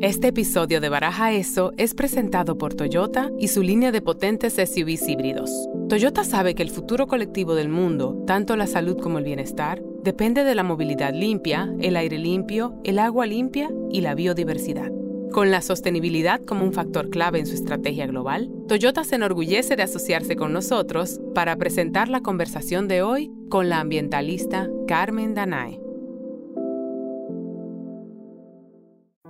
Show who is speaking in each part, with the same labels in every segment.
Speaker 1: Este episodio de Baraja Eso es presentado por Toyota y su línea de potentes SUVs híbridos. Toyota sabe que el futuro colectivo del mundo, tanto la salud como el bienestar, depende de la movilidad limpia, el aire limpio, el agua limpia y la biodiversidad. Con la sostenibilidad como un factor clave en su estrategia global, Toyota se enorgullece de asociarse con nosotros para presentar la conversación de hoy con la ambientalista Carmen Danae.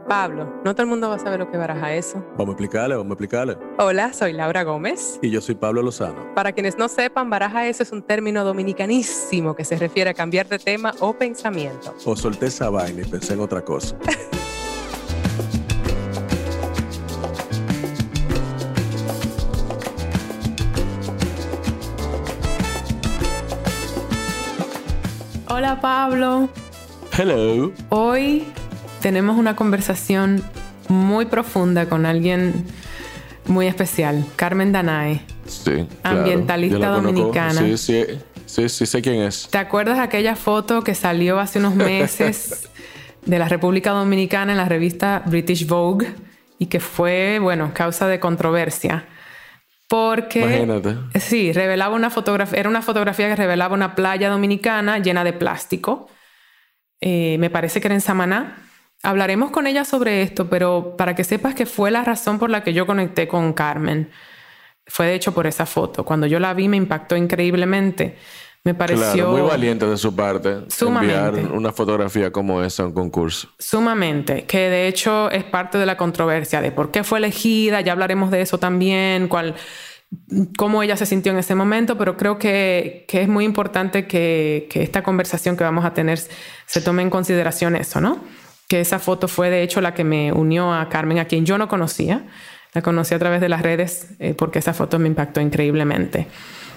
Speaker 1: Pablo, no todo el mundo va a saber lo que baraja eso.
Speaker 2: Vamos a explicarle, vamos a explicarle.
Speaker 1: Hola, soy Laura Gómez.
Speaker 2: Y yo soy Pablo Lozano.
Speaker 1: Para quienes no sepan, baraja eso es un término dominicanísimo que se refiere a cambiar de tema o pensamiento.
Speaker 2: O solté esa vaina y pensé en otra cosa.
Speaker 1: Hola Pablo.
Speaker 2: Hello.
Speaker 1: Hoy tenemos una conversación muy profunda con alguien muy especial, Carmen Danae.
Speaker 2: Sí.
Speaker 1: Ambientalista dominicana.
Speaker 2: Sí, sí, sí, sí, sé quién es.
Speaker 1: ¿Te acuerdas de aquella foto que salió hace unos meses de la República Dominicana en la revista British Vogue y que fue, bueno, causa de controversia? Porque
Speaker 2: Imagínate.
Speaker 1: sí, revelaba una fotografía, era una fotografía que revelaba una playa dominicana llena de plástico. Eh, me parece que era en Samaná. Hablaremos con ella sobre esto, pero para que sepas que fue la razón por la que yo conecté con Carmen. Fue de hecho por esa foto. Cuando yo la vi me impactó increíblemente. Me pareció
Speaker 2: Claro, muy valiente de su parte
Speaker 1: Sumamente.
Speaker 2: enviar una fotografía como esa a un concurso.
Speaker 1: Sumamente, que de hecho es parte de la controversia de por qué fue elegida, ya hablaremos de eso también, cuál, cómo ella se sintió en ese momento, pero creo que, que es muy importante que, que esta conversación que vamos a tener se tome en consideración eso, ¿no? Que esa foto fue de hecho la que me unió a Carmen, a quien yo no conocía, la conocí a través de las redes eh, porque esa foto me impactó increíblemente.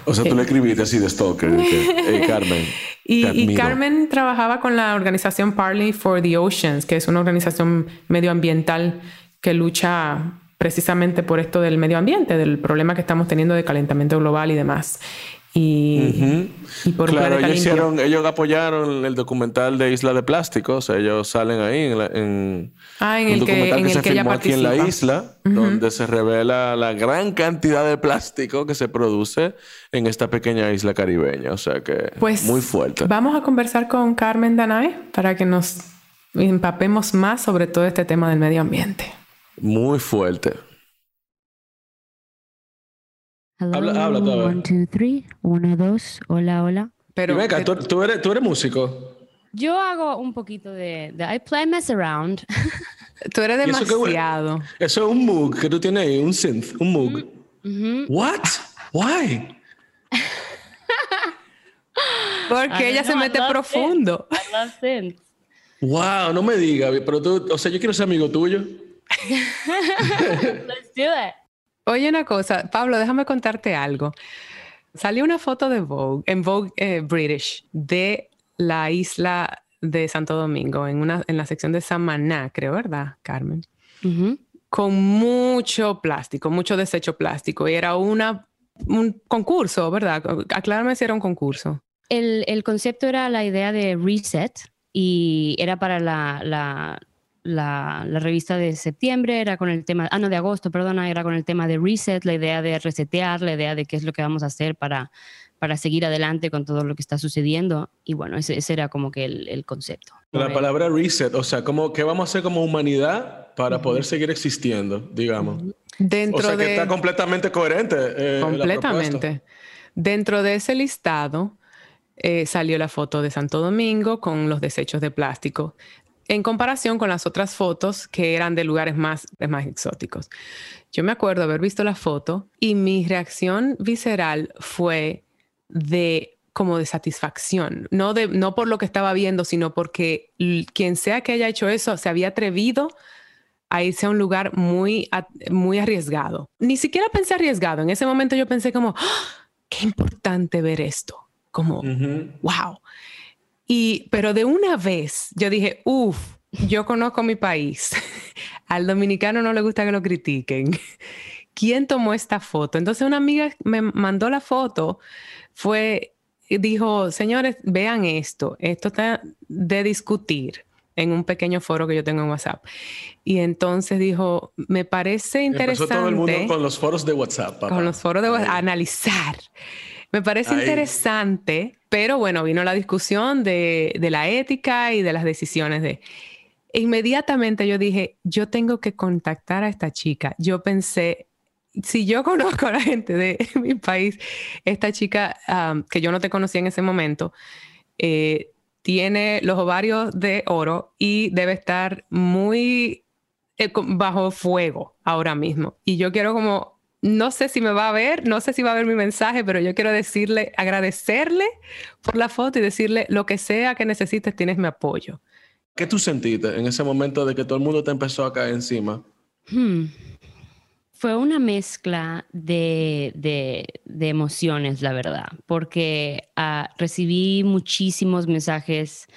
Speaker 2: O sea, tú le escribiste así de stalker. que, "Hey, Carmen.
Speaker 1: Y, y
Speaker 2: admiro".
Speaker 1: Carmen trabajaba con la organización Parley for the Oceans, que es una organización medioambiental que lucha precisamente por esto del medio ambiente, del problema que estamos teniendo de calentamiento global y demás. Y, y por un
Speaker 2: Claro, ellos, hicieron, ellos apoyaron el documental de Isla de Plástico. O sea, ellos salen ahí en, la- en
Speaker 1: Ah, en el que-
Speaker 2: documental
Speaker 1: en el
Speaker 2: se
Speaker 1: que
Speaker 2: filmó aquí en la isla, donde se revela la gran cantidad de plástico que se produce en esta pequeña isla caribeña. O sea que
Speaker 1: Pues
Speaker 2: muy fuerte.
Speaker 1: Vamos a conversar con Carmen Danae para que nos empapemos más sobre todo este tema del medio ambiente.
Speaker 2: Muy fuerte.
Speaker 3: Hello,
Speaker 2: Habla- habla todavía.
Speaker 3: one, two, three. Uno, dos. Hola, hola.
Speaker 1: Pero,
Speaker 2: y venga,
Speaker 1: pero-
Speaker 2: tú, tú eres, tú eres músico.
Speaker 3: Yo hago un poquito de, de I play mess around.
Speaker 1: tú eres
Speaker 2: ¿Y eso
Speaker 1: demasiado.
Speaker 2: Eso es un Moog que tú tienes ahí, un synth, un Moog.
Speaker 3: Ujú.
Speaker 2: What? Why?
Speaker 1: Porque
Speaker 3: I
Speaker 1: ella se
Speaker 3: know, I
Speaker 1: mete
Speaker 3: love
Speaker 1: profundo.
Speaker 3: I love synths.
Speaker 2: Wow, no me digas, pero tú, o sea, yo quiero ser amigo tuyo.
Speaker 3: Let's do it.
Speaker 1: Oye, una cosa, Pablo, déjame contarte algo. Salió una foto de Vogue, en Vogue eh, British, de la isla de Santo Domingo, en, una, en la sección de Samaná, creo, ¿verdad, Carmen? Con mucho plástico, mucho desecho plástico. Y era una, un concurso, ¿verdad? Aclárame si era un concurso.
Speaker 3: el, el concepto era la idea de reset y era para la, la, la, la revista de septiembre, era con el tema, ah, no, de agosto, perdona, era con el tema de reset, la idea de resetear, la idea de qué es lo que vamos a hacer para, para seguir adelante con todo lo que está sucediendo. Y bueno, ese, ese era como que el, el concepto.
Speaker 2: La palabra reset, o sea, como, ¿qué vamos a hacer como humanidad para poder seguir existiendo, digamos?
Speaker 1: Dentro
Speaker 2: O sea, que
Speaker 1: de...
Speaker 2: está completamente coherente. eh, la.
Speaker 1: Completamente. Dentro de ese listado eh, salió la foto de Santo Domingo con los desechos de plástico, en comparación con las otras fotos que eran de lugares más, más exóticos. Yo me acuerdo haber visto la foto y mi reacción visceral fue de como de satisfacción, no, de, no por lo que estaba viendo, sino porque quien sea que haya hecho eso se había atrevido a irse a un lugar muy, muy arriesgado. Ni siquiera pensé arriesgado. En ese momento yo pensé como, ¡Ah! qué importante ver esto. Como, wow. Y, pero de una vez yo dije, uff, yo conozco mi país. Al dominicano no le gusta que lo critiquen. ¿Quién tomó esta foto? Entonces una amiga me mandó la foto, fue, dijo, señores, vean esto, esto está de discutir. en un pequeño foro que yo tengo en WhatsApp. Y entonces dijo, me parece interesante.
Speaker 2: Empezó todo el mundo con los foros de WhatsApp.
Speaker 1: Con los foros de WhatsApp, analizar. Me parece interesante, pero bueno, vino la discusión de, la ética y de las decisiones de... Inmediatamente yo dije, yo tengo que contactar a esta chica. Yo pensé, si yo conozco a la gente de mi país, esta chica que yo no te conocía en ese momento, eh, tiene los ovarios de oro y debe estar muy eh, bajo fuego ahora mismo. Y yo quiero como, no sé si me va a ver, no sé si va a ver mi mensaje, pero yo quiero decirle, agradecerle por la foto y decirle lo que sea que necesites, tienes mi apoyo.
Speaker 2: ¿Qué tú sentiste en ese momento de que todo el mundo te empezó a caer encima?
Speaker 3: Hmm. Fue una mezcla de, emociones, la verdad, porque ah, recibí muchísimos mensajes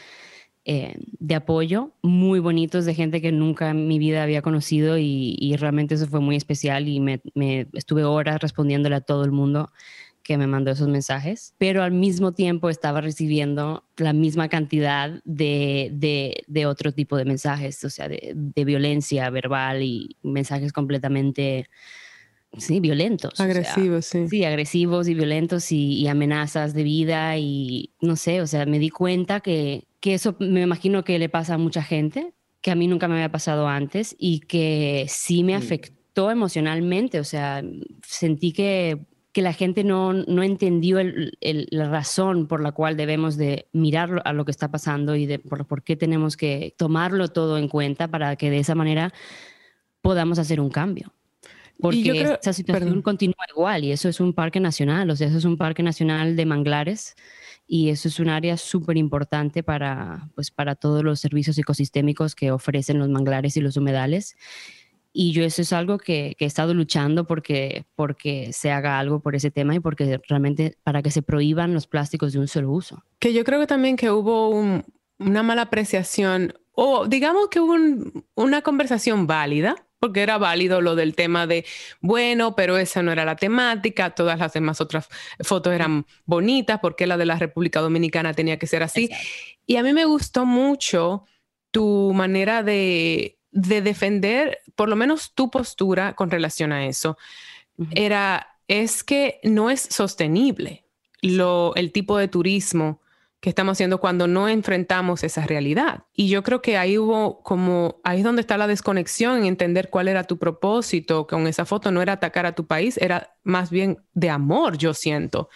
Speaker 3: eh, de apoyo muy bonitos de gente que nunca en mi vida había conocido y, realmente eso fue muy especial y me, me, estuve horas respondiéndole a todo el mundo que me mandó esos mensajes, pero al mismo tiempo estaba recibiendo la misma cantidad de, de, otro tipo de mensajes, o sea, de, violencia verbal y mensajes completamente, sí, violentos.
Speaker 1: Agresivos, sí.
Speaker 3: Sí, agresivos y violentos y, amenazas de vida y no sé, o sea, me di cuenta que, que eso me imagino que le pasa a mucha gente, que a mí nunca me había pasado antes y que sí me afectó emocionalmente, o sea, sentí que que la gente no, no entendió la razón por la cual debemos de mirar a lo que está pasando y de por, qué tenemos que tomarlo todo en cuenta para que de esa manera podamos hacer un cambio. Porque esa situación continúa igual y eso es un parque nacional, o sea, eso es un parque nacional de manglares y eso es un área súper importante para, pues, para todos los servicios ecosistémicos que ofrecen los manglares y los humedales. Y yo eso es algo que, he estado luchando porque, porque se haga algo por ese tema y porque realmente para que se prohíban los plásticos de un solo uso.
Speaker 1: Que yo creo también que hubo una mala apreciación o digamos que hubo una conversación válida, porque era válido lo del tema de, bueno, pero esa no era la temática, todas las demás otras fotos eran bonitas, porque la de la República Dominicana tenía que ser así. Y a mí me gustó mucho tu manera de de defender por lo menos tu postura con relación a eso, era, es que no es sostenible lo, el tipo de turismo que estamos haciendo cuando no enfrentamos esa realidad. Y yo creo que ahí hubo como, ahí es donde está la desconexión en entender cuál era tu propósito con esa foto, no era atacar a tu país, era más bien de amor, yo siento.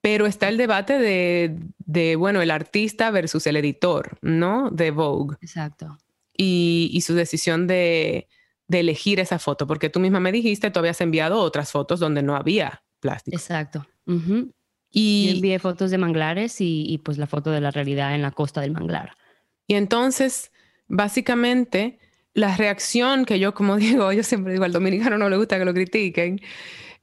Speaker 1: Pero está el debate de, de bueno, el artista versus el editor, ¿no? De Vogue.
Speaker 3: Exacto
Speaker 1: y, su decisión de, elegir esa foto, porque tú misma me dijiste, tú habías enviado otras fotos donde no había plástico.
Speaker 3: Exacto. Y envié fotos de manglares y, pues la foto de la realidad en la costa del manglar.
Speaker 1: Y entonces, básicamente, la reacción que yo, como digo, yo siempre digo, al dominicano no le gusta que lo critiquen,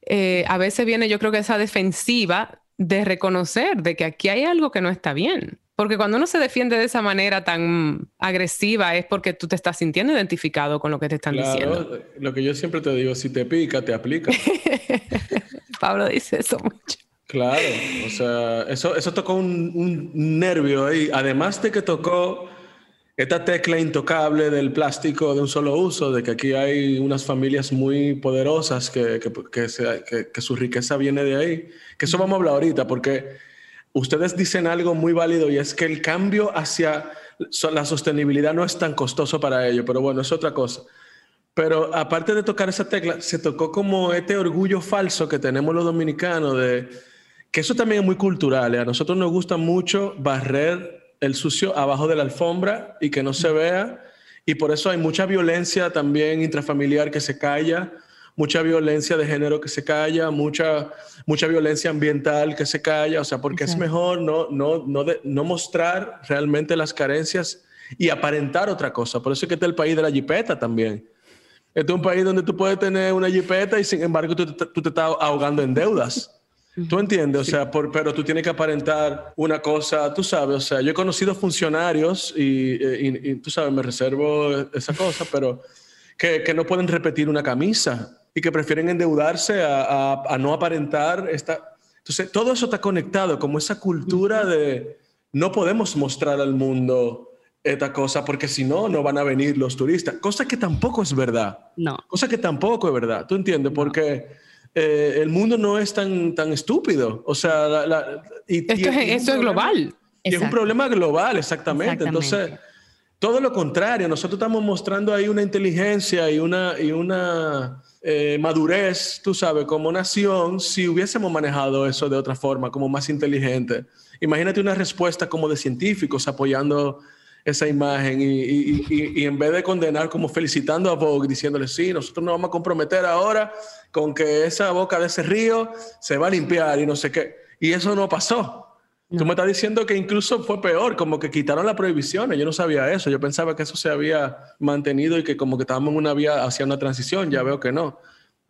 Speaker 1: eh, a veces viene yo creo que esa defensiva de reconocer de que aquí hay algo que no está bien. Porque cuando uno se defiende de esa manera tan agresiva es porque tú te estás sintiendo identificado con lo que te están diciendo.
Speaker 2: Lo que yo siempre te digo, si te pica, te aplica.
Speaker 1: Pablo dice eso mucho.
Speaker 2: Claro, o sea, eso, eso tocó un, un, nervio ahí. Además de que tocó esta tecla intocable del plástico de un solo uso, de que aquí hay unas familias muy poderosas que, que, que, que su riqueza viene de ahí. Que eso vamos a hablar ahorita, porque ustedes dicen algo muy válido y es que el cambio hacia la sostenibilidad no es tan costoso para ellos, pero bueno, es otra cosa. Pero aparte de tocar esa tecla, se tocó como este orgullo falso que tenemos los dominicanos de que eso también es muy cultural. ¿eh? A nosotros nos gusta mucho barrer el sucio abajo de la alfombra y que no se vea. Y por eso hay mucha violencia también intrafamiliar que se calla mucha violencia de género que se calla, mucha, mucha violencia ambiental que se calla, o sea, porque es mejor no, no, no, no mostrar realmente las carencias y aparentar otra cosa. Por eso es que está el país de la jipeta también. Este es un país donde tú puedes tener una jipeta y sin embargo tú, tú te estás ahogando en deudas. ¿Tú entiendes? O sea, por, pero tú tienes que aparentar una cosa, tú sabes, o sea, yo he conocido funcionarios y, y, tú sabes, me reservo esa cosa, pero que, que, no pueden repetir una camisa y que prefieren endeudarse a, no aparentar. Esta... Entonces, todo eso está conectado, como esa cultura de no podemos mostrar al mundo esta cosa porque si no, no van a venir los turistas. Cosa que tampoco es verdad.
Speaker 3: No.
Speaker 2: Cosa que tampoco es verdad. ¿Tú entiendes? Porque eh, el mundo no es tan, tan estúpido. O sea,
Speaker 1: y, Esto es, eso es global.
Speaker 2: Y es un problema global, exactamente. Entonces, todo lo contrario, nosotros estamos mostrando ahí una inteligencia y una, y una eh, madurez, tú sabes, como nación, si hubiésemos manejado eso de otra forma, como más inteligente. Imagínate una respuesta como de científicos apoyando esa imagen y, en vez de condenar como felicitando a Vogue, diciéndole, sí, nosotros nos vamos a comprometer ahora con que esa boca de ese río se va a limpiar y no sé qué. Y eso no pasó. Tú me estás diciendo que incluso fue peor, como que quitaron las prohibiciones. Yo no sabía eso. Yo pensaba que eso se había mantenido y que como que estábamos en una vía hacia una transición. Ya veo que no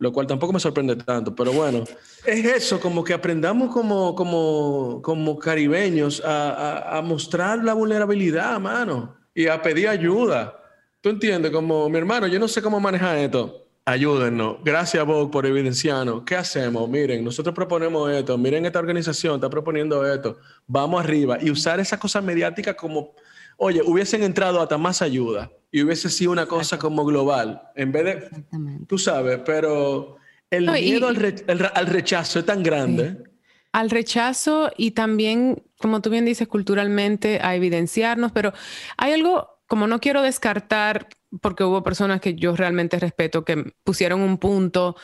Speaker 2: lo cual tampoco me sorprende tanto, pero bueno, es eso, como que aprendamos como, como, como caribeños a, a, mostrar la vulnerabilidad, mano, y a pedir ayuda. ¿Tú entiendes? Como mi hermano, yo no sé cómo manejar esto. Ayúdennos. Gracias, Vogue, por evidenciarnos. ¿Qué hacemos? Miren, nosotros proponemos esto. Miren, esta organización está proponiendo esto. Vamos arriba. Y usar esa cosa mediática como, oye, hubiesen entrado hasta más ayuda y hubiese sido una cosa como global, en vez de, tú sabes, pero el miedo al, rechazo es tan grande.
Speaker 1: Al rechazo y también, como tú bien dices, culturalmente a evidenciarnos, pero hay algo, como no quiero descartar, porque hubo personas que yo realmente respeto que pusieron un punto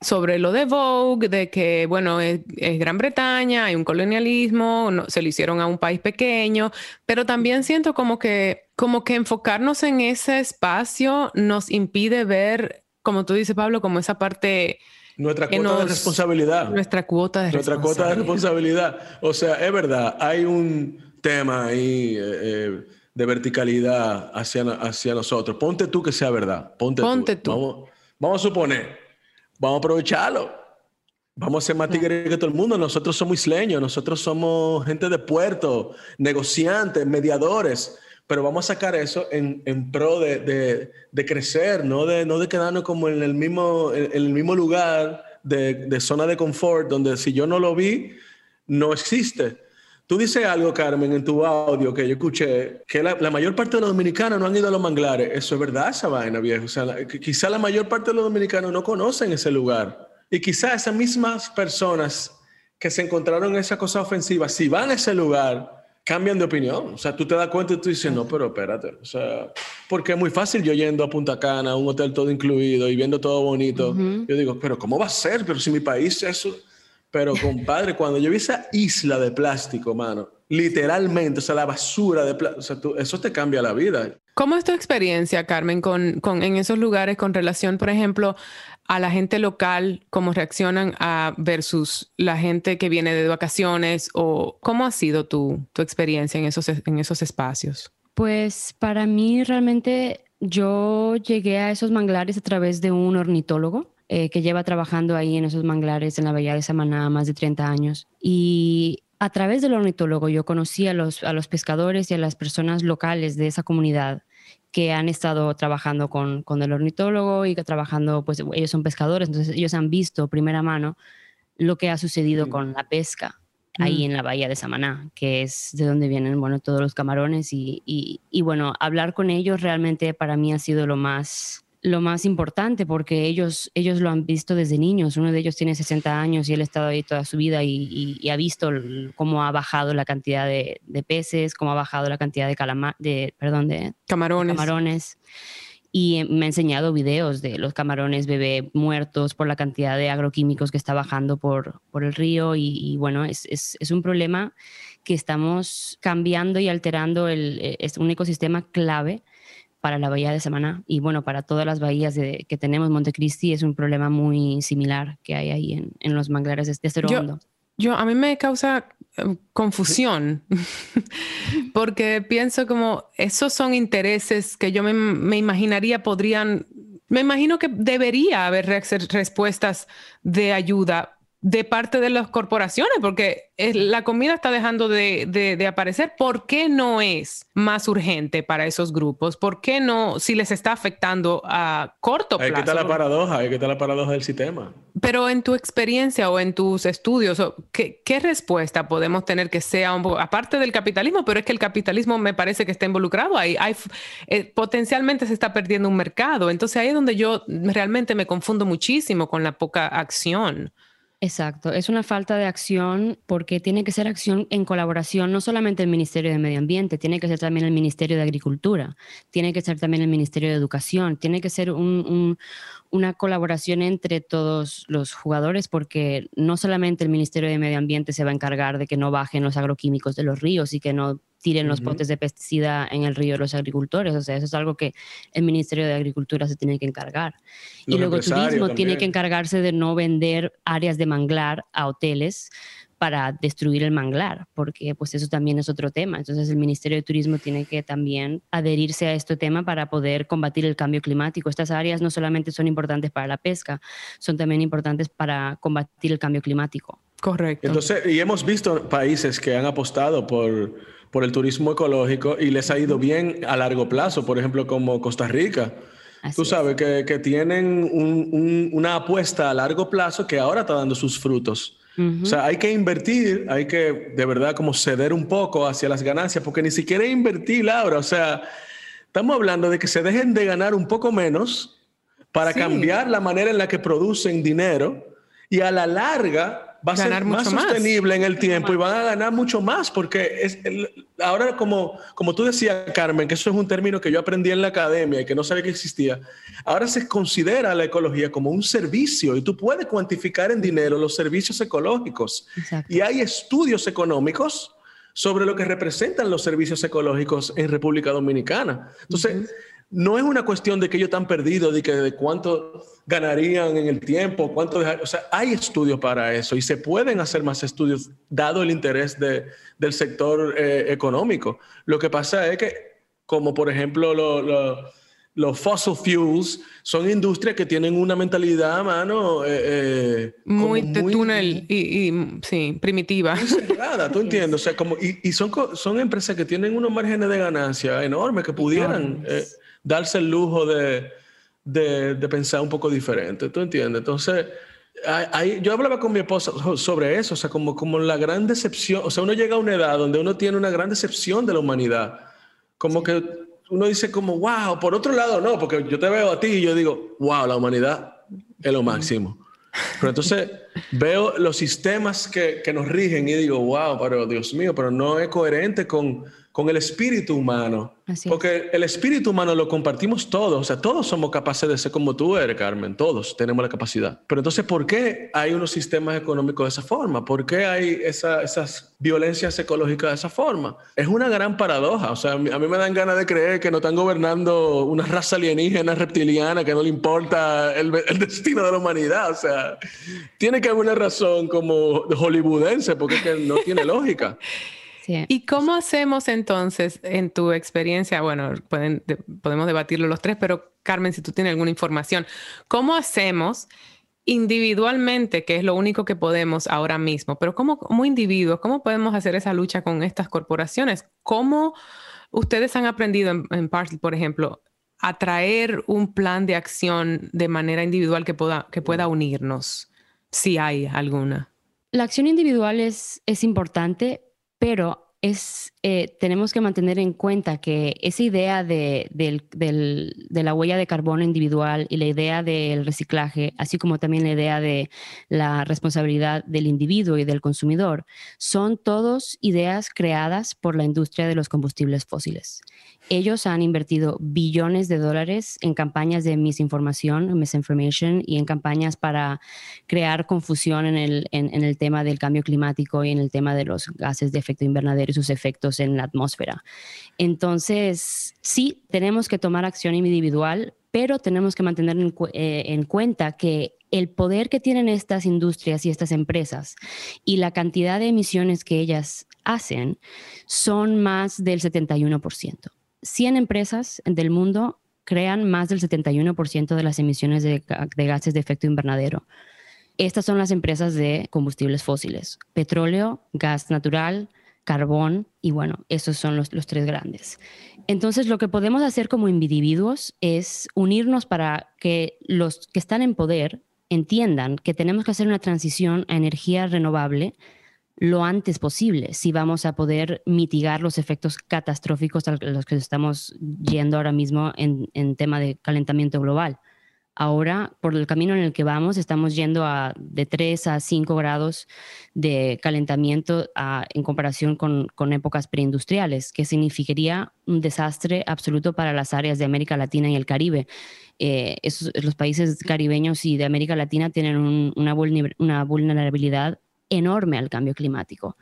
Speaker 1: sobre lo de Vogue, de que, bueno, es, Gran Bretaña, hay un colonialismo, se lo hicieron a un país pequeño, pero también siento como que, como que enfocarnos en ese espacio nos impide ver, como tú dices, Pablo, como esa parte...
Speaker 2: Nuestra cuota de responsabilidad.
Speaker 1: Nuestra cuota de
Speaker 2: Nuestra cuota de responsabilidad. O sea, es verdad, hay un tema ahí eh, eh, de verticalidad hacia, hacia nosotros. Ponte tú que sea verdad. Ponte,
Speaker 1: Ponte tú.
Speaker 2: Vamos, vamos a suponer vamos a aprovecharlo. Vamos a ser más tigres que todo el mundo. Nosotros somos isleños, nosotros somos gente de puerto, negociantes, mediadores, pero vamos a sacar eso en, en pro de, de, de, crecer, no de, no de quedarnos como en el mismo, en, el mismo lugar de, de zona de confort, donde si yo no lo vi, no existe. Tú dices algo, Carmen, en tu audio que yo escuché, que la, la, mayor parte de los dominicanos no han ido a los manglares. Eso es verdad, esa vaina, viejo. O sea, quizá la mayor parte de los dominicanos no conocen ese lugar. Y quizá esas mismas personas que se encontraron en esa cosa ofensiva, si van a ese lugar, cambian de opinión. O sea, tú te das cuenta y tú dices, no, pero espérate. O sea, porque es muy fácil yo yendo a Punta Cana, un hotel todo incluido y viendo todo bonito. Yo digo, pero ¿cómo va a ser? Pero si mi país eso pero compadre, cuando yo vi esa isla de plástico, mano, literalmente, o sea, la basura de plástico, o sea, eso te cambia la vida.
Speaker 1: ¿Cómo es tu experiencia, Carmen, con, con, en esos lugares con relación, por ejemplo, a la gente local, cómo reaccionan a versus la gente que viene de vacaciones o cómo ha sido tu, tu experiencia en esos, en esos espacios?
Speaker 3: Pues para mí realmente yo llegué a esos manglares a través de un ornitólogo eh, que lleva trabajando ahí en esos manglares en la Bahía de Samaná más de 30 años. Y a través del ornitólogo yo conocí a los, a los pescadores y a las personas locales de esa comunidad que han estado trabajando con, con el ornitólogo y que trabajando, pues ellos son pescadores, entonces ellos han visto primera mano lo que ha sucedido con la pesca ahí mm. en la bahía de Samaná, que es de donde vienen, bueno, todos los camarones y, y, y, bueno, hablar con ellos realmente para mí ha sido lo más, lo más importante porque ellos, ellos lo han visto desde niños. Uno de ellos tiene 60 años y él ha estado ahí toda su vida y, ha visto cómo ha bajado la cantidad de, peces, cómo ha bajado la cantidad de, de, perdón, de
Speaker 1: camarones.
Speaker 3: camarones. Y me ha enseñado videos de los camarones bebé muertos por la cantidad de agroquímicos que está bajando por, por el río. Y, bueno, es, es, es, un problema que estamos cambiando y alterando el, es un ecosistema clave para la bahía de Samaná y bueno, para todas las bahías de, que tenemos, Montecristi es un problema muy similar que hay ahí en, en los manglares de este
Speaker 1: yo, yo, a mí me causa eh, confusión porque pienso como esos son intereses que yo me, me imaginaría podrían, me imagino que debería haber respuestas de ayuda de parte de las corporaciones, porque la comida está dejando de, aparecer. ¿Por qué no es más urgente para esos grupos? ¿Por qué no, si les está afectando a corto plazo?
Speaker 2: Ahí está la paradoja, ahí está la paradoja del sistema.
Speaker 1: Pero en tu experiencia o en tus estudios, ¿qué, respuesta podemos tener que sea un poco, aparte del capitalismo, pero es que el capitalismo me parece que está involucrado ahí, hay, eh, potencialmente se está perdiendo un mercado, entonces ahí es donde yo realmente me confundo muchísimo con la poca acción.
Speaker 3: Exacto, es una falta de acción porque tiene que ser acción en colaboración, no solamente el Ministerio de Medio Ambiente, tiene que ser también el Ministerio de Agricultura, tiene que ser también el Ministerio de Educación, tiene que ser una colaboración entre todos los jugadores porque no solamente el Ministerio de Medio Ambiente se va a encargar de que no bajen los agroquímicos de los ríos y que no tiren los potes de pesticida en el río de los agricultores. O sea, eso es algo que el Ministerio de Agricultura se tiene que encargar. y luego el turismo tiene que encargarse de no vender áreas de manglar a hoteles para destruir el manglar, porque pues eso también es otro tema. Entonces el Ministerio de Turismo tiene que también adherirse a este tema para poder combatir el cambio climático. Estas áreas no solamente son importantes para la pesca, son también importantes para combatir el cambio climático.
Speaker 1: Correcto.
Speaker 2: Entonces, y hemos visto países que han apostado por por el turismo ecológico y les ha ido bien a largo plazo, por ejemplo, como Costa Rica. Tú sabes que, que, tienen una apuesta a largo plazo que ahora está dando sus frutos. O sea, hay que invertir, hay que de verdad como ceder un poco hacia las ganancias, porque ni siquiera invertir, Laura. O sea, estamos hablando de que se dejen de ganar un poco menos para cambiar la manera en la que producen dinero y a la larga va a ser más sostenible en el tiempo y van a ganar mucho más porque es ahora como, como tú decías, Carmen, que eso es un término que yo aprendí en la academia y que no sabía que existía, ahora se considera la ecología como un servicio y tú puedes cuantificar en dinero los servicios ecológicos. Y hay estudios económicos sobre lo que representan los servicios ecológicos en República Dominicana. Entonces, no es una cuestión de que ellos están perdidos, de que de cuánto ganarían en el tiempo, cuánto o sea, hay estudios para eso y se pueden hacer más estudios dado el interés de, del sector eh, económico. Lo que pasa es que, como por ejemplo los fossil fuels, son industrias que tienen una mentalidad, mano, eh,
Speaker 1: eh, muy, de túnel y, sí, primitiva.
Speaker 2: Muy cerrada, tú entiendes, o sea, como, y, y, son, son empresas que tienen unos márgenes de ganancia enormes que pudieran darse el lujo de, de, pensar un poco diferente, ¿tú entiendes? Entonces, yo hablaba con mi esposa sobre eso, o sea, como, como la gran decepción, o sea, uno llega a una edad donde uno tiene una gran decepción de la humanidad, como que uno dice como, wow, por otro lado no, porque yo te veo a ti y yo digo, wow, la humanidad es lo máximo. Pero entonces veo los sistemas que, que nos rigen y digo, wow, pero Dios mío, pero no es coherente con, con el espíritu humano. Porque el espíritu humano lo compartimos todos, o sea, todos somos capaces de ser como tú eres, Carmen, todos tenemos la capacidad. Pero entonces, ¿por qué hay unos sistemas económicos de esa forma? ¿Por qué hay esas violencias ecológicas de esa forma? Es una gran paradoja, o sea, a mí, me dan ganas de creer que nos están gobernando una raza alienígena reptiliana que no le importa el, el destino de la humanidad, o sea, tiene que haber una razón como hollywoodense, porque es que no tiene lógica.
Speaker 1: ¿Y cómo hacemos entonces, en tu experiencia? Bueno, pueden, podemos debatirlo los tres, pero Carmen, si tú tienes alguna información, ¿cómo hacemos individualmente, que es lo único que podemos ahora mismo, pero como, como individuos, cómo podemos hacer esa lucha con estas corporaciones? ¿Cómo ustedes han aprendido en, en Parcel, por ejemplo, a traer un plan de acción de manera individual que pueda, que pueda unirnos, si hay alguna?
Speaker 3: La acción individual es, es importante, pero es, eh, tenemos que mantener en cuenta que esa idea de, la huella de carbono individual y la idea del reciclaje, así como también la idea de la responsabilidad del individuo y del consumidor, son todos ideas creadas por la industria de los combustibles fósiles. Ellos han invertido billones de dólares en campañas de misinformación, misinformation, y en campañas para crear confusión en el, en, el tema del cambio climático y en el tema de los gases de efecto invernadero y sus efectos en la atmósfera. Entonces, sí, tenemos que tomar acción individual, pero tenemos que mantener en, eh, en cuenta que el poder que tienen estas industrias y estas empresas y la cantidad de emisiones que ellas hacen son más del 71%. 100 empresas del mundo crean más del 71% de las emisiones de, gases de efecto invernadero. estas son las empresas de combustibles fósiles, petróleo, gas natural, carbón y bueno, esos son los, los tres grandes. Entonces, lo que podemos hacer como individuos es unirnos para que los que están en poder entiendan que tenemos que hacer una transición a energía renovable lo antes posible si vamos a poder mitigar los efectos catastróficos a los que estamos yendo ahora mismo en, en tema de calentamiento global. Ahora, por el camino en el que vamos, estamos yendo a de 3 a 5 grados de calentamiento en comparación con, con, épocas preindustriales, que significaría un desastre absoluto para las áreas de América Latina y el Caribe. Eh, los países caribeños y de América Latina tienen una, una vulnerabilidad enorme al cambio climático,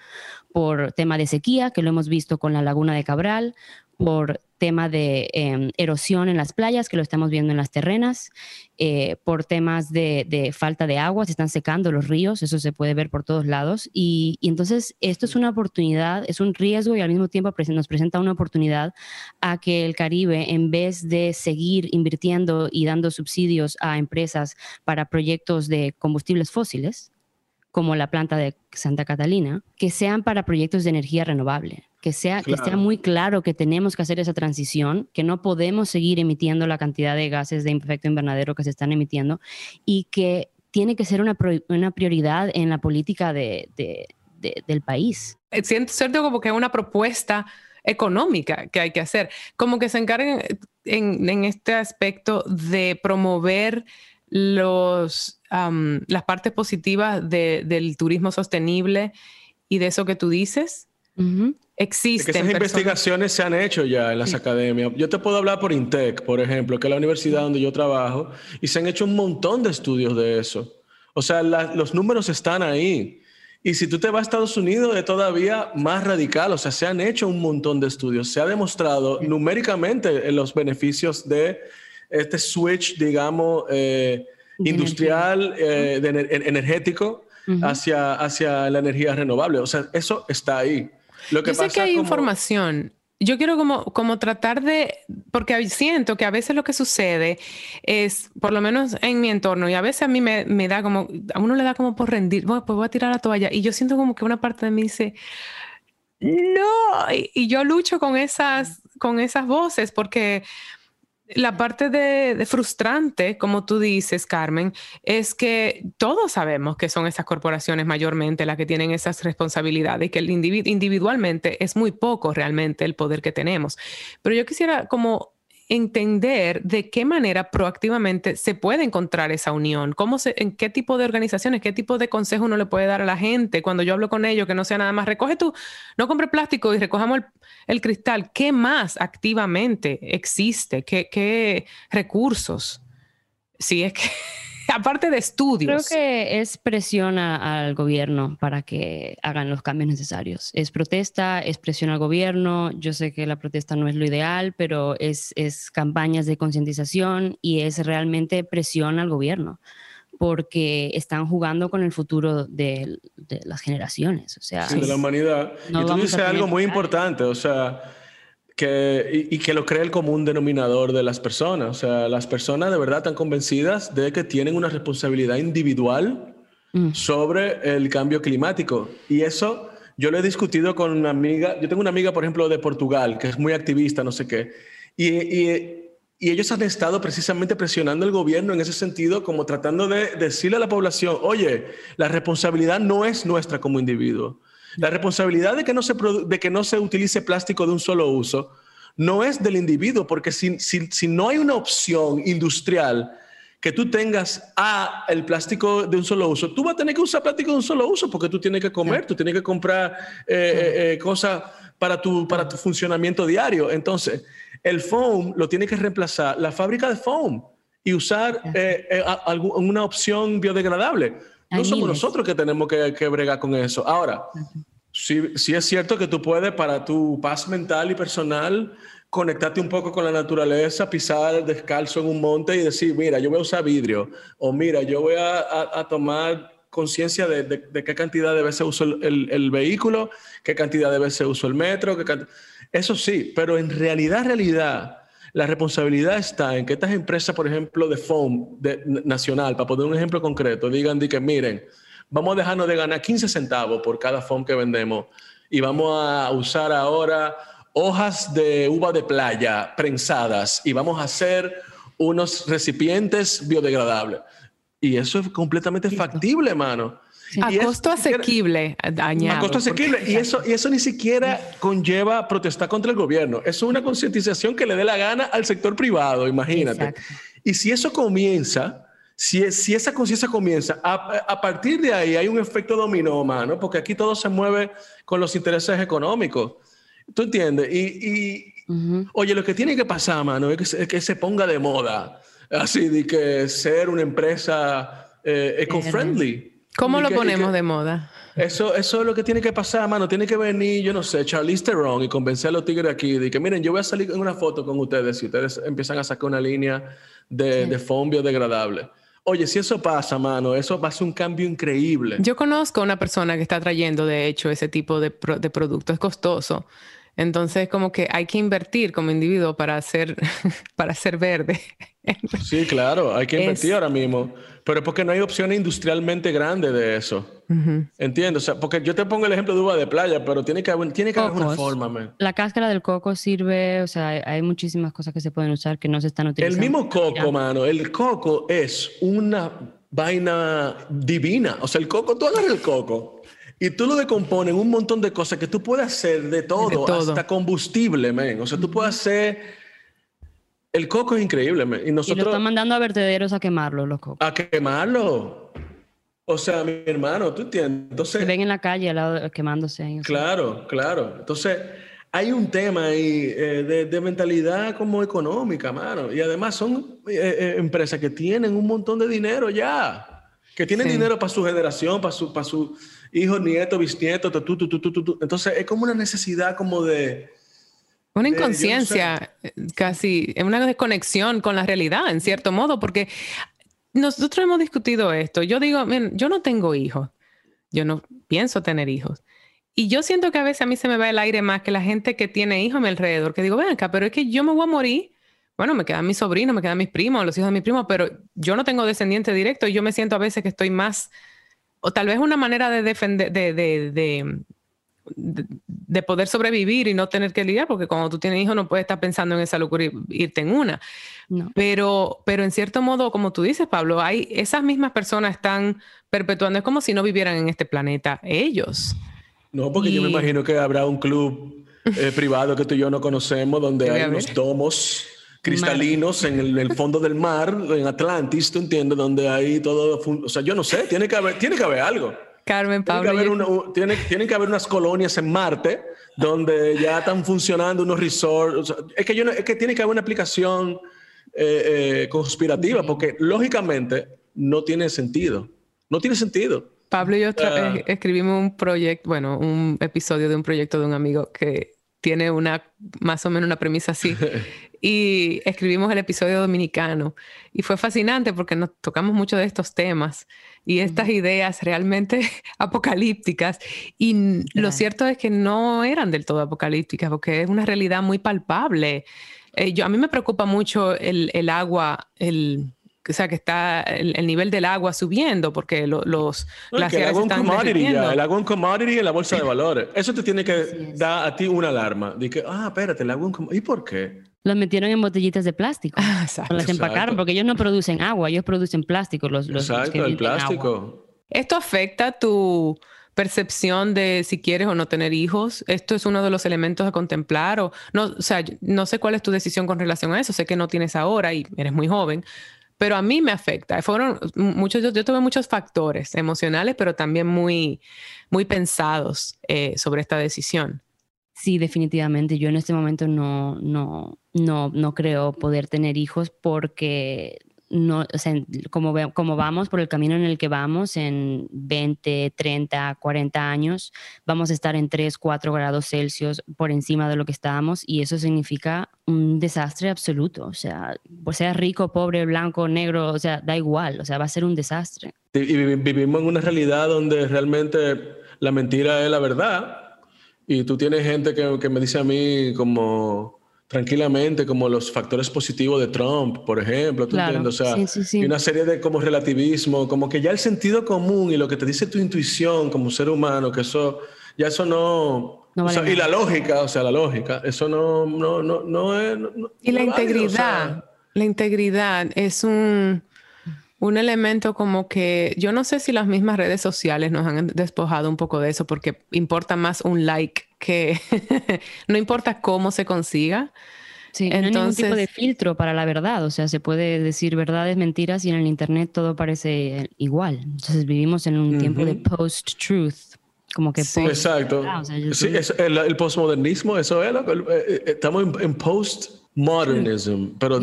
Speaker 3: por tema de sequía, que lo hemos visto con la laguna de Cabral, por tema de em, erosión en las playas, que lo estamos viendo en las terrenas, eh, por temas de, falta de agua, se están secando los ríos, eso se puede ver por todos lados. Y, entonces esto es una oportunidad, es un riesgo y al mismo tiempo nos presenta una oportunidad a que el Caribe, en vez de seguir invirtiendo y dando subsidios a empresas para proyectos de combustibles fósiles, como la planta de Santa Catalina, que sean para proyectos de energía renovable, que sea, que sea muy claro que tenemos que hacer esa transición, que no podemos seguir emitiendo la cantidad de gases de efecto invernadero que se están emitiendo y que tiene que ser una, una prioridad en la política de, del país.
Speaker 1: Siento, cierto como que es una propuesta económica que hay que hacer, como que se encarguen en, en este aspecto de promover los, las partes positivas del turismo sostenible y de eso que tú dices. Existen.
Speaker 2: esas investigaciones se han hecho ya en las academias. Yo te puedo hablar por INTEC, por ejemplo, que es la universidad donde yo trabajo, y se han hecho un montón de estudios de eso. O sea, los números están ahí. Y si tú te vas a Estados Unidos, es todavía más radical. O sea, se han hecho un montón de estudios. Se ha demostrado numéricamente los beneficios de este switch, digamos, eh, industrial, eh, energético hacia, hacia la energía renovable. O sea, eso está ahí.
Speaker 1: Lo que Yo sé que hay información. Yo quiero como, como tratar de, porque siento que a veces lo que sucede es, por lo menos en mi entorno, y a veces a mí me, me da como, a uno le da como por rendir, bueno, pues voy a tirar la toalla, y yo siento como que una parte de mí dice, no, y, y yo lucho con esas, con esas voces, porque la parte de, frustrante, como tú dices, Carmen, es que todos sabemos que son esas corporaciones mayormente las que tienen esas responsabilidades y que el individualmente es muy poco realmente el poder que tenemos. Pero yo quisiera como entender de qué manera proactivamente se puede encontrar esa unión, cómo se, en qué tipo de organizaciones, qué tipo de consejo uno le puede dar a la gente cuando yo hablo con ellos, que no sea nada más, recoge tú, no compre plástico y recojamos el, cristal, ¿qué más activamente existe? ¿Qué, qué recursos? Si es que aparte de estudios.
Speaker 3: Creo que es presión al gobierno para que hagan los cambios necesarios. Es protesta, es presión al gobierno. Yo sé que la protesta no es lo ideal, pero es, es campañas de concientización y es realmente presión al gobierno porque están jugando con el futuro de, las generaciones. O sea,
Speaker 2: de la humanidad. y tú dices algo muy importante, o sea que, y, que lo cree el común denominador de las personas. O sea, las personas de verdad están convencidas de que tienen una responsabilidad individual mm. sobre el cambio climático. Y eso yo lo he discutido con una amiga. Yo tengo una amiga, por ejemplo, de Portugal, que es muy activista, no sé qué. Y, y, y ellos han estado precisamente presionando al gobierno en ese sentido, como tratando de decirle a la población, oye, la responsabilidad no es nuestra como individuo. La responsabilidad de que no se, de que no se utilice plástico de un solo uso no es del individuo, porque si, si, no hay una opción industrial que tú tengas a el plástico de un solo uso, tú vas a tener que usar plástico de un solo uso porque tú tienes que comer, tú tienes que comprar eh, eh, eh, cosas para tu, para tu funcionamiento diario. Entonces, el foam lo tiene que reemplazar la fábrica de foam y usar una opción biodegradable. No somos nosotros que tenemos que, que, bregar con eso. Ahora, sí, sí es cierto que tú puedes para tu paz mental y personal conectarte un poco con la naturaleza, pisar descalzo en un monte y decir, mira, yo voy a usar vidrio, o mira, yo voy a, tomar conciencia de, qué cantidad de veces uso el, el, vehículo, qué cantidad de veces uso el metro, eso sí, pero en realidad, realidad, La responsabilidad está en que estas empresas, por ejemplo, de foam de, nacional, para poner un ejemplo concreto, digan de que miren, vamos a dejarnos de ganar 15 centavos por cada foam que vendemos y vamos a usar ahora hojas de uva de playa prensadas y vamos a hacer unos recipientes biodegradables. Y eso es completamente factible, mano.
Speaker 1: A costo asequible,
Speaker 2: A costo asequible. Y eso, y eso ni siquiera conlleva protestar contra el gobierno. Eso es una concientización que le dé la gana al sector privado, imagínate. Y si eso comienza, si, si esa conciencia comienza, a, partir de ahí hay un efecto dominó, mano, porque aquí todo se mueve con los intereses económicos. ¿Tú entiendes? Y, oye, lo que tiene que pasar, mano, es que, que se ponga de moda, así de que ser una empresa eh, eco-friendly.
Speaker 1: ¿Cómo lo ponemos de moda?
Speaker 2: Eso, eso es lo que tiene que pasar, mano. Tiene que venir, yo no sé, Charlize Theron y convencer a los tigres aquí de que, miren, yo voy a salir en una foto con ustedes si ustedes empiezan a sacar una línea de, de foam biodegradable. Oye, si eso pasa, mano, eso va a ser un cambio increíble.
Speaker 1: Yo conozco a una persona que está trayendo, de hecho, ese tipo de, de producto. Es costoso. Entonces, como que hay que invertir como individuo para ser, para ser verde.
Speaker 2: sí, claro, hay que invertir ahora mismo. Pero es porque no hay opciones industrialmente grandes de eso. ¿Entiendes? O sea, porque yo te pongo el ejemplo de uva de playa, pero tiene que haber, tiene que haber una forma, man.
Speaker 3: La cáscara del coco sirve, o sea, hay muchísimas cosas que se pueden usar que no se están utilizando.
Speaker 2: El mismo coco, mano, el coco es una vaina divina. O sea, el coco, tú agarras el coco y tú lo decompones en un montón de cosas que tú puedes hacer de todo, hasta combustible, men. O sea, tú puedes hacer... El coco es increíble, men.
Speaker 3: Y nosotros... Y lo están mandando a vertederos a quemarlo, los cocos.
Speaker 2: A quemarlo. O sea, mi hermano, ¿tú entiendes? Entonces...
Speaker 3: Se ven en la calle al lado, quemándose.
Speaker 2: claro, claro. Entonces, hay un tema ahí eh, de, mentalidad como económica, mano. Y además son eh, eh, empresas que tienen un montón de dinero ya. Que tienen dinero para su generación, para su... Para su hijos, nietos, bisnietos, tu, tu, tu, entonces es como una necesidad como de...
Speaker 1: Una inconsciencia, casi, una desconexión con la realidad, en cierto modo, porque nosotros hemos discutido esto. Yo digo, yo no tengo hijos, yo no pienso tener hijos. Y yo siento que a veces a mí se me va el aire más que la gente que tiene hijos a mi alrededor, que digo, ven acá, pero es que yo me voy a morir. Bueno, me quedan mis sobrinos, me quedan mis primos, los hijos de mis primos, pero yo no tengo descendiente directo y yo me siento a veces que estoy más o tal vez una manera de defender, de, de, de, poder sobrevivir y no tener que lidiar, porque cuando tú tienes hijos no puedes estar pensando en esa locura y irte en una. Pero, pero en cierto modo, como tú dices, Pablo, hay, esas mismas personas están perpetuando, es como si no vivieran en este planeta ellos.
Speaker 2: No, porque yo me imagino que habrá un club eh, privado que tú y yo no conocemos, donde hay unos domos cristalinos en el, fondo del mar, en Atlantis, ¿tú entiendes? Donde hay todo, o sea, yo no sé, tiene que haber, tiene que haber algo.
Speaker 1: Carmen, Pablo.
Speaker 2: Tiene que, haber tienen que haber unas colonias en Marte donde ya están funcionando unos resorts. es, que yo es que tiene que haber una aplicación eh, eh, conspirativa, porque lógicamente no tiene sentido. No tiene sentido.
Speaker 1: Pablo y yo eh, escribimos un proyecto, bueno, un episodio de un proyecto de un amigo que tiene una, más o menos una premisa así. y escribimos el episodio dominicano. Y fue fascinante porque nos tocamos mucho de estos temas y estas ideas realmente apocalípticas. Y lo cierto es que no eran del todo apocalípticas porque es una realidad muy palpable. Eh, yo, a mí me preocupa mucho el, el agua, el, o sea, que está el, nivel del agua subiendo porque los
Speaker 2: no, el agua están commodity el agua un commodity en la bolsa de valores. Eso te tiene que dar a ti una alarma. De que, ah, espérate, el agua un commodity. ¿Y por qué?
Speaker 3: Los metieron en botellitas de plástico. Ah, exacto. Las empacaron porque ellos no producen agua, ellos producen plástico. Los, los,
Speaker 2: exacto, el plástico.
Speaker 1: Esto afecta tu percepción de si quieres o no tener hijos. Esto es uno de los elementos a contemplar o no, o sea, no sé cuál es tu decisión con relación a eso. Sé que no tienes ahora y eres muy joven, pero a mí me afecta. Fueron muchos, yo, tuve muchos factores emocionales, pero también muy, muy pensados eh, sobre esta decisión.
Speaker 3: Sí, definitivamente. Yo en este momento no, no, no, no creo poder tener hijos porque no, o sea, como, como vamos por el camino en el que vamos, en 20, 30, 40 años, vamos a estar en 3, 4 grados Celsius por encima de lo que estábamos y eso significa un desastre absoluto. O sea, pues sea rico, pobre, blanco, negro, o sea, da igual, o sea, va a ser un desastre.
Speaker 2: Y vivimos en una realidad donde realmente la mentira es la verdad y tú tienes gente que, que me dice a mí como tranquilamente como los factores positivos de Trump, por ejemplo, ¿tú entiendes? O sea, y una serie de como relativismo, como que ya el sentido común y lo que te dice tu intuición como ser humano, que eso, ya eso no... y la lógica, o sea, la lógica, eso no, no, no, no es...
Speaker 1: y la integridad, la integridad es un un elemento como que yo no sé si las mismas redes sociales nos han despojado un poco de eso porque importa más un like que no importa cómo se consiga.
Speaker 3: Sí, Entonces, no hay ningún tipo de filtro para la verdad, o sea, se puede decir verdades, mentiras y en el internet todo parece igual. Entonces vivimos en un tiempo de post-truth. Como que
Speaker 2: sí, exacto. sí, el, postmodernismo, eso es, eh, eh, estamos en, post-modernism, pero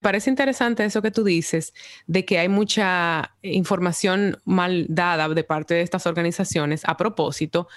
Speaker 1: Parece interesante eso que tú dices, de que hay mucha información mal dada de parte de estas organizaciones a propósito,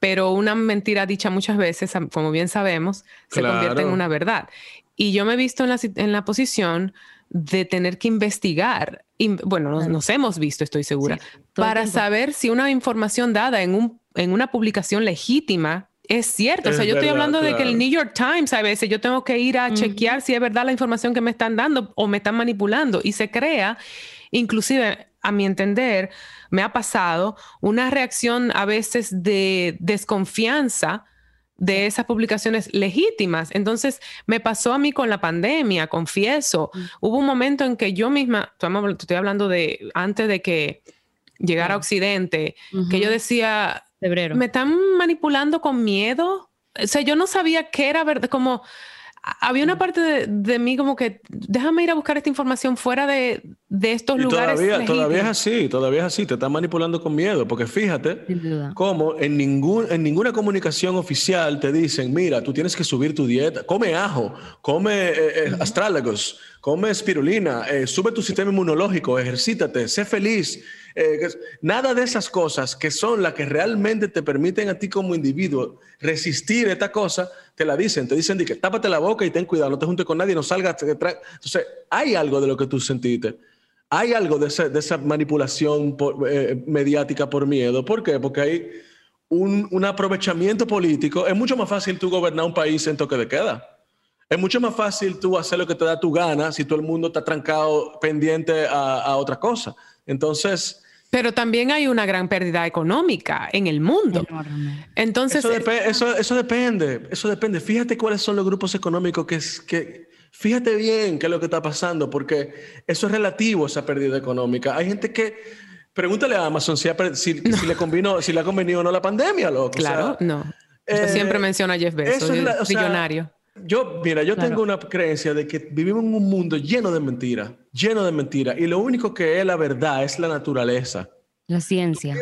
Speaker 1: pero una mentira dicha muchas veces, como bien sabemos, se convierte en una verdad. Y yo me he visto en la, en la posición de tener que investigar, bueno, nos, hemos visto, estoy segura, para saber si una información dada en, un, en una publicación legítima es cierto, o sea, yo estoy hablando de que el New York Times a veces yo tengo que ir a chequear si es verdad la información que me están dando o me están manipulando. Y se crea, inclusive a mi entender, me ha pasado una reacción a veces de desconfianza de esas publicaciones legítimas. Entonces, me pasó a mí con la pandemia, confieso. Hubo un momento en que yo misma, estoy hablando de antes de que llegara a Occidente, que yo decía,
Speaker 3: Febrero.
Speaker 1: Me están manipulando con miedo. O sea, yo no sabía qué era verdad, como había una parte de, mí como que déjame ir a buscar esta información fuera de, estos lugares.
Speaker 2: Todavía, todavía es así, todavía es así, te están manipulando con miedo, porque fíjate cómo en, ningún, en ninguna comunicación oficial te dicen, mira, tú tienes que subir tu dieta, come ajo, come eh, eh, astrálagos, come espirulina, eh, sube tu sistema inmunológico, ejercítate, sé feliz. Eh, nada de esas cosas que son las que realmente te permiten a ti como individuo resistir esta cosa, te la dicen, te dicen que tápate la boca y ten cuidado, no te juntes con nadie, no salgas. Entonces, hay algo de lo que tú sentiste. Hay algo de, esa manipulación eh, mediática por miedo. ¿Por qué? Porque hay un, un, aprovechamiento político. Es mucho más fácil tú gobernar un país en toque de queda. Es mucho más fácil tú hacer lo que te da tu gana si todo el mundo está trancado pendiente a, a otra cosa. Entonces...
Speaker 1: Pero también hay una gran pérdida económica en el mundo. Entonces...
Speaker 2: Eso, eso, depende, eso depende. Fíjate cuáles son los grupos económicos que, que... Fíjate bien qué es lo que está pasando, porque eso es relativo, esa pérdida económica. Hay gente que... Pregúntale a Amazon si, si, le convino, si le ha convenido o no la pandemia, loco.
Speaker 1: Claro, no. Yo siempre eh, menciona a Jeff Bezos, el millonario.
Speaker 2: Yo, mira, yo tengo una creencia de que vivimos en un mundo lleno de mentiras, lleno de mentiras, y lo único que es la verdad es la naturaleza.
Speaker 3: La ciencia.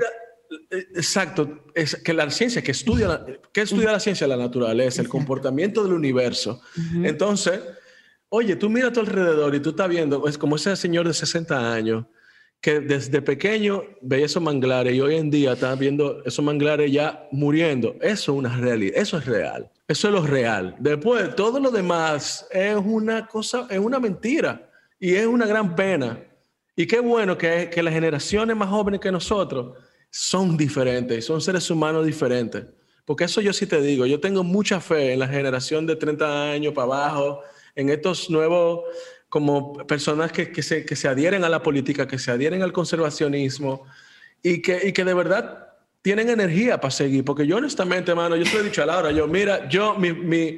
Speaker 2: Eh, exacto, es que la ciencia, que estudia, la, que estudia la ciencia, la naturaleza, el comportamiento del universo. Entonces, oye, tú mira a tu alrededor y tú estás viendo, es como ese señor de 60 años que desde pequeño veía esos manglares y hoy en día está viendo esos manglares ya muriendo. Eso es una realidad, eso es real. Eso es lo real. Después, todo lo demás es una cosa, es una mentira y es una gran pena. Y qué bueno que, que las generaciones más jóvenes que nosotros son diferentes, son seres humanos diferentes. Porque eso yo sí te digo, yo tengo mucha fe en la generación de 30 años para abajo, en estos nuevos como personas que, que, se, que se adhieren a la política, que se adhieren al conservacionismo y que, y que de verdad tienen energía para seguir. Porque yo honestamente, hermano, yo te lo he dicho a Laura, yo, mira, yo, mi, mi,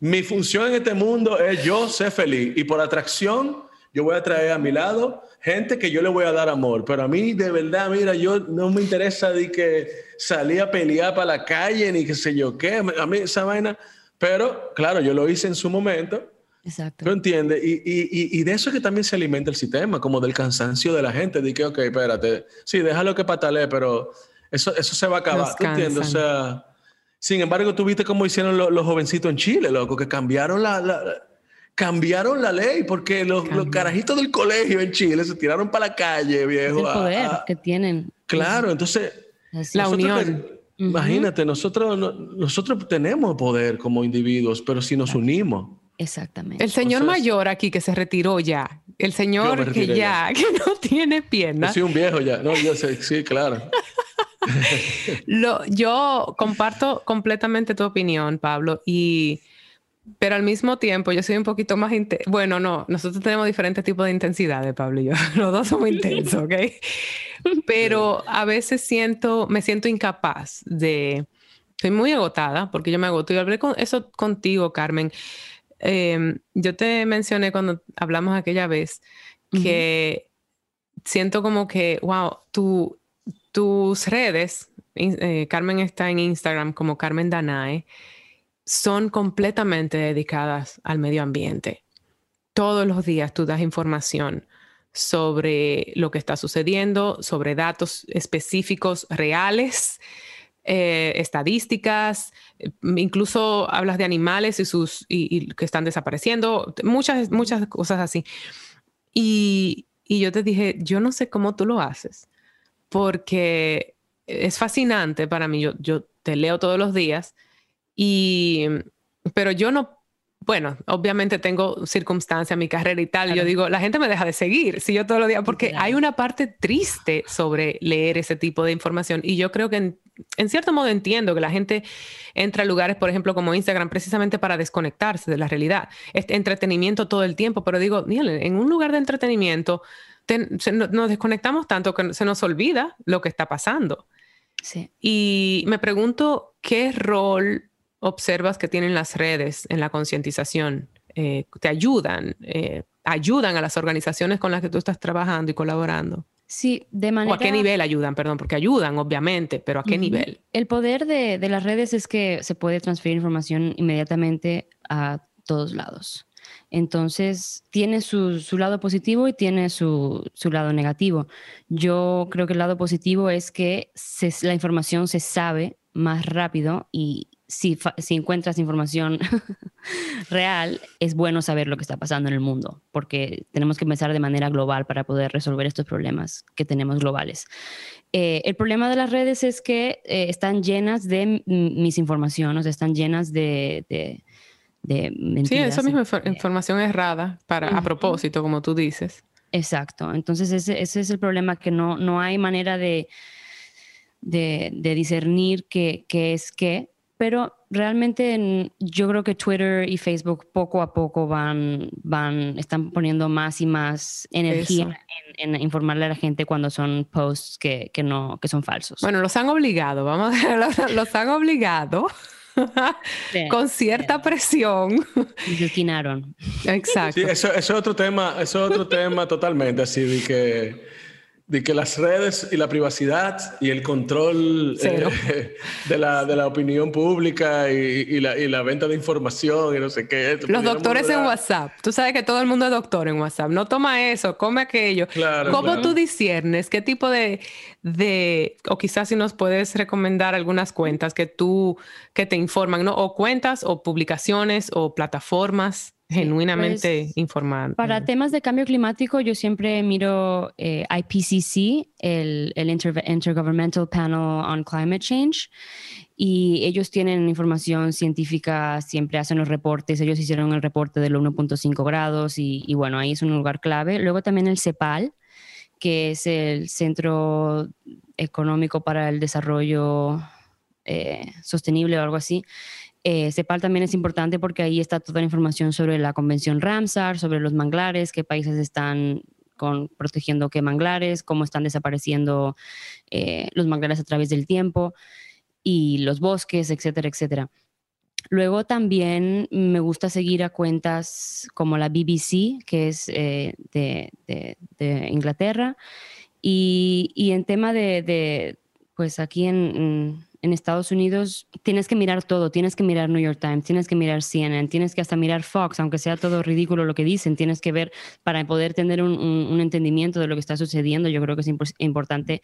Speaker 2: mi función en este mundo es yo ser feliz y por atracción yo voy a traer a mi lado gente que yo le voy a dar amor. Pero a mí, de verdad, mira, yo no me interesa de que salí a pelear para la calle ni qué sé yo qué. A mí esa vaina. Pero, claro, yo lo hice en su momento
Speaker 3: Exacto.
Speaker 2: ¿Tú entiendes? Y, y, y, de eso es que también se alimenta el sistema, como del cansancio de la gente, de que, ok, espérate, sí, déjalo que patale, pero eso, eso se va a acabar, ¿tú entiendes? O sea, sin embargo, tú viste cómo hicieron los, jovencitos en Chile, loco, que cambiaron la, la cambiaron la ley porque los, los, carajitos del colegio en Chile se tiraron para la calle, viejo.
Speaker 3: el poder que tienen.
Speaker 2: Claro, entonces...
Speaker 1: La unión.
Speaker 2: Imagínate, nosotros, nosotros tenemos poder como individuos, pero si nos unimos
Speaker 3: Exactamente.
Speaker 1: El señor mayor aquí que se retiró ya. El señor que ya, que no tiene piernas.
Speaker 2: Sí, un viejo ya. No, yo sé, sí, claro.
Speaker 1: Yo comparto completamente tu opinión, Pablo, y pero al mismo tiempo yo soy un poquito más bueno, no, nosotros tenemos diferentes tipos de intensidad, Pablo y yo. Los dos somos intensos, ¿ok? Pero a veces siento, me siento incapaz de, estoy muy agotada porque yo me agoto y hablé con eso contigo, Carmen. Em, yo te mencioné cuando hablamos aquella vez que siento como que, wow, tu, tus redes, eh, Carmen está en Instagram como Carmen Danae, son completamente dedicadas al medio ambiente. Todos los días tú das información sobre lo que está sucediendo, sobre datos específicos reales, eh, estadísticas, incluso hablas de animales y sus y, que están desapareciendo, muchas muchas cosas así. Y, y yo te dije, yo no sé cómo tú lo haces, porque es fascinante para mí. Yo, yo te leo todos los días y, pero yo no, bueno, obviamente tengo circunstancia, mi carrera y tal. Yo digo, la gente me deja de seguir si yo todos los días, porque hay una parte triste sobre leer ese tipo de información. Y yo creo que en, en, cierto modo entiendo que la gente entra a lugares, por ejemplo, como Instagram, precisamente para desconectarse de la realidad. Este entretenimiento todo el tiempo, pero digo, en un lugar de entretenimiento nos desconectamos tanto que se nos olvida lo que está pasando. Sí. Y me pregunto qué rol observas que tienen las redes en la concientización? Eh, ¿Te ayudan? Eh, ¿Ayudan a las organizaciones con las que tú estás trabajando y colaborando?
Speaker 3: Sí, de manera...
Speaker 1: ¿O a qué nivel ayudan? Perdón, porque ayudan, obviamente, pero ¿a qué nivel?
Speaker 3: El poder de, de, las redes es que se puede transferir información inmediatamente a todos lados. Entonces, tiene su, lado positivo y tiene su, lado negativo. Yo creo que el lado positivo es que la información se sabe más rápido y, si, encuentras información real, es bueno saber lo que está pasando en el mundo, porque tenemos que pensar de manera global para poder resolver estos problemas que tenemos globales. Eh, el problema de las redes es que eh, están llenas de misinformación, o sea, están llenas de, mentiras.
Speaker 1: Sí, esa misma información errada para, a propósito, como tú dices.
Speaker 3: Exacto, entonces ese, ese es el problema, que no, no hay manera de, de, discernir qué, qué es qué pero realmente yo creo que Twitter y Facebook poco a poco van, van, están poniendo más y más energía en, informarle a la gente cuando son posts que, que, no, que son falsos.
Speaker 1: Bueno, los han obligado, vamos a ver, los han obligado. con cierta presión.
Speaker 3: Y se esquinaron.
Speaker 1: Exacto.
Speaker 2: Sí, eso, eso, es otro tema, eso es otro tema totalmente así de que de que las redes y la privacidad y el control eh, de, la, de, la, opinión pública y, y, la, y, la, venta de información y no sé qué.
Speaker 1: Los doctores en WhatsApp. Tú sabes que todo el mundo es doctor en WhatsApp. No toma eso, come aquello. Claro, ¿Cómo tú disiernes qué tipo de, de, o quizás si nos puedes recomendar algunas cuentas que tú, que te informan, ¿no? O cuentas o publicaciones o plataformas genuinamente pues, informar.
Speaker 3: Para temas de cambio climático, yo siempre miro eh, IPCC, el, el Intergovernmental Panel on Climate Change, y ellos tienen información científica, siempre hacen los reportes, ellos hicieron el reporte del 1.5 grados y, y, bueno, ahí es un lugar clave. Luego también el CEPAL, que es el Centro Económico para el Desarrollo eh, Sostenible o algo así eh, CEPAL también es importante porque ahí está toda la información sobre la Convención Ramsar, sobre los manglares, qué países están protegiendo qué manglares, cómo están desapareciendo eh, los manglares a través del tiempo y los bosques, etcétera, etcétera. Luego también me gusta seguir a cuentas como la BBC, que es eh, de, Inglaterra, y, en tema de, pues aquí en en Estados Unidos tienes que mirar todo, tienes que mirar New York Times, tienes que mirar CNN, tienes que hasta mirar Fox, aunque sea todo ridículo lo que dicen, tienes que ver para poder tener un, entendimiento de lo que está sucediendo. Yo creo que es importante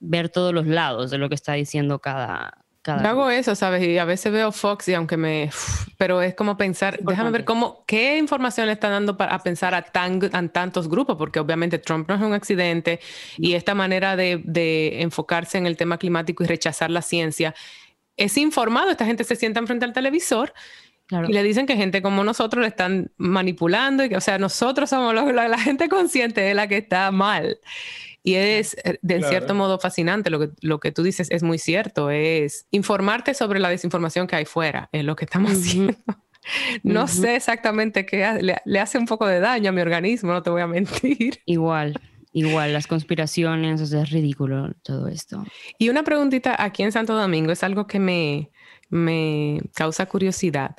Speaker 3: ver todos los lados de lo que está diciendo cada,
Speaker 1: yo hago eso, ¿sabes? Y a veces veo Fox y aunque me... Pero es como pensar, déjame ver cómo, qué información le están dando para, a pensar a, tan, tantos grupos, porque obviamente Trump no es un accidente y esta manera de, de, enfocarse en el tema climático y rechazar la ciencia es informado. Esta gente se sienta enfrente al televisor y le dicen que gente como nosotros le están manipulando y que, o sea, nosotros somos la, la gente consciente de la que está mal. Y es, eh, de cierto modo, fascinante. Lo que, lo que tú dices es muy cierto. Es informarte sobre la desinformación que hay fuera. Es lo que estamos haciendo. No sé exactamente qué le, le, hace un poco de daño a mi organismo, no te voy a mentir.
Speaker 3: Igual, igual, las conspiraciones, o sea, es ridículo todo esto.
Speaker 1: Y una preguntita aquí en Santo Domingo es algo que me, me causa curiosidad.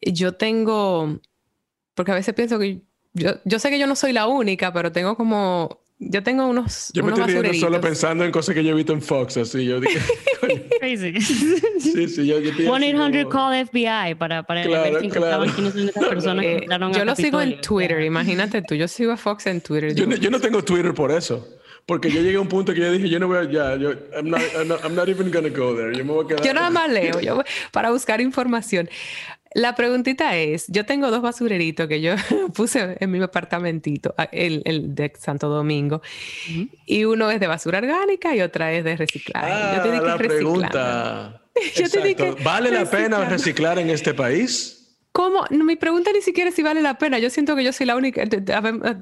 Speaker 1: Yo tengo, porque a veces pienso que yo, yo sé que yo no soy la única, pero tengo como yo tengo unos.
Speaker 2: Yo me
Speaker 1: unos
Speaker 2: estoy riendo solo pensando en cosas que yo he visto en Fox, así. Yo dije. Crazy. sí, sí, yo, yo
Speaker 3: 1-800 call FBI para, para
Speaker 2: claro,
Speaker 3: ver
Speaker 2: claro.
Speaker 3: quiénes son esas personas que entraron
Speaker 1: Yo
Speaker 3: a
Speaker 1: lo sigo en
Speaker 3: Capitolio.
Speaker 1: Twitter, imagínate tú. Yo sigo a Fox en Twitter.
Speaker 2: Yo no, yo no tengo Twitter por eso. Porque yo llegué a un punto que yo dije, yo no voy a, ya, yo, I'm not, I'm not, I'm not even gonna go there. Yo me voy a quedar.
Speaker 1: Yo nada más leo yo, para buscar información. La preguntita es, yo tengo dos basureritos que yo puse en mi apartamentito, el, el de Santo Domingo, y uno es de basura orgánica y otra es de reciclaje.
Speaker 2: Ah,
Speaker 1: yo te dije
Speaker 2: la pregunta.
Speaker 1: Yo.
Speaker 2: ¿Vale la pena reciclar en este país?
Speaker 1: ¿Cómo? No, mi pregunta ni siquiera es si vale la pena. Yo siento que yo soy la única.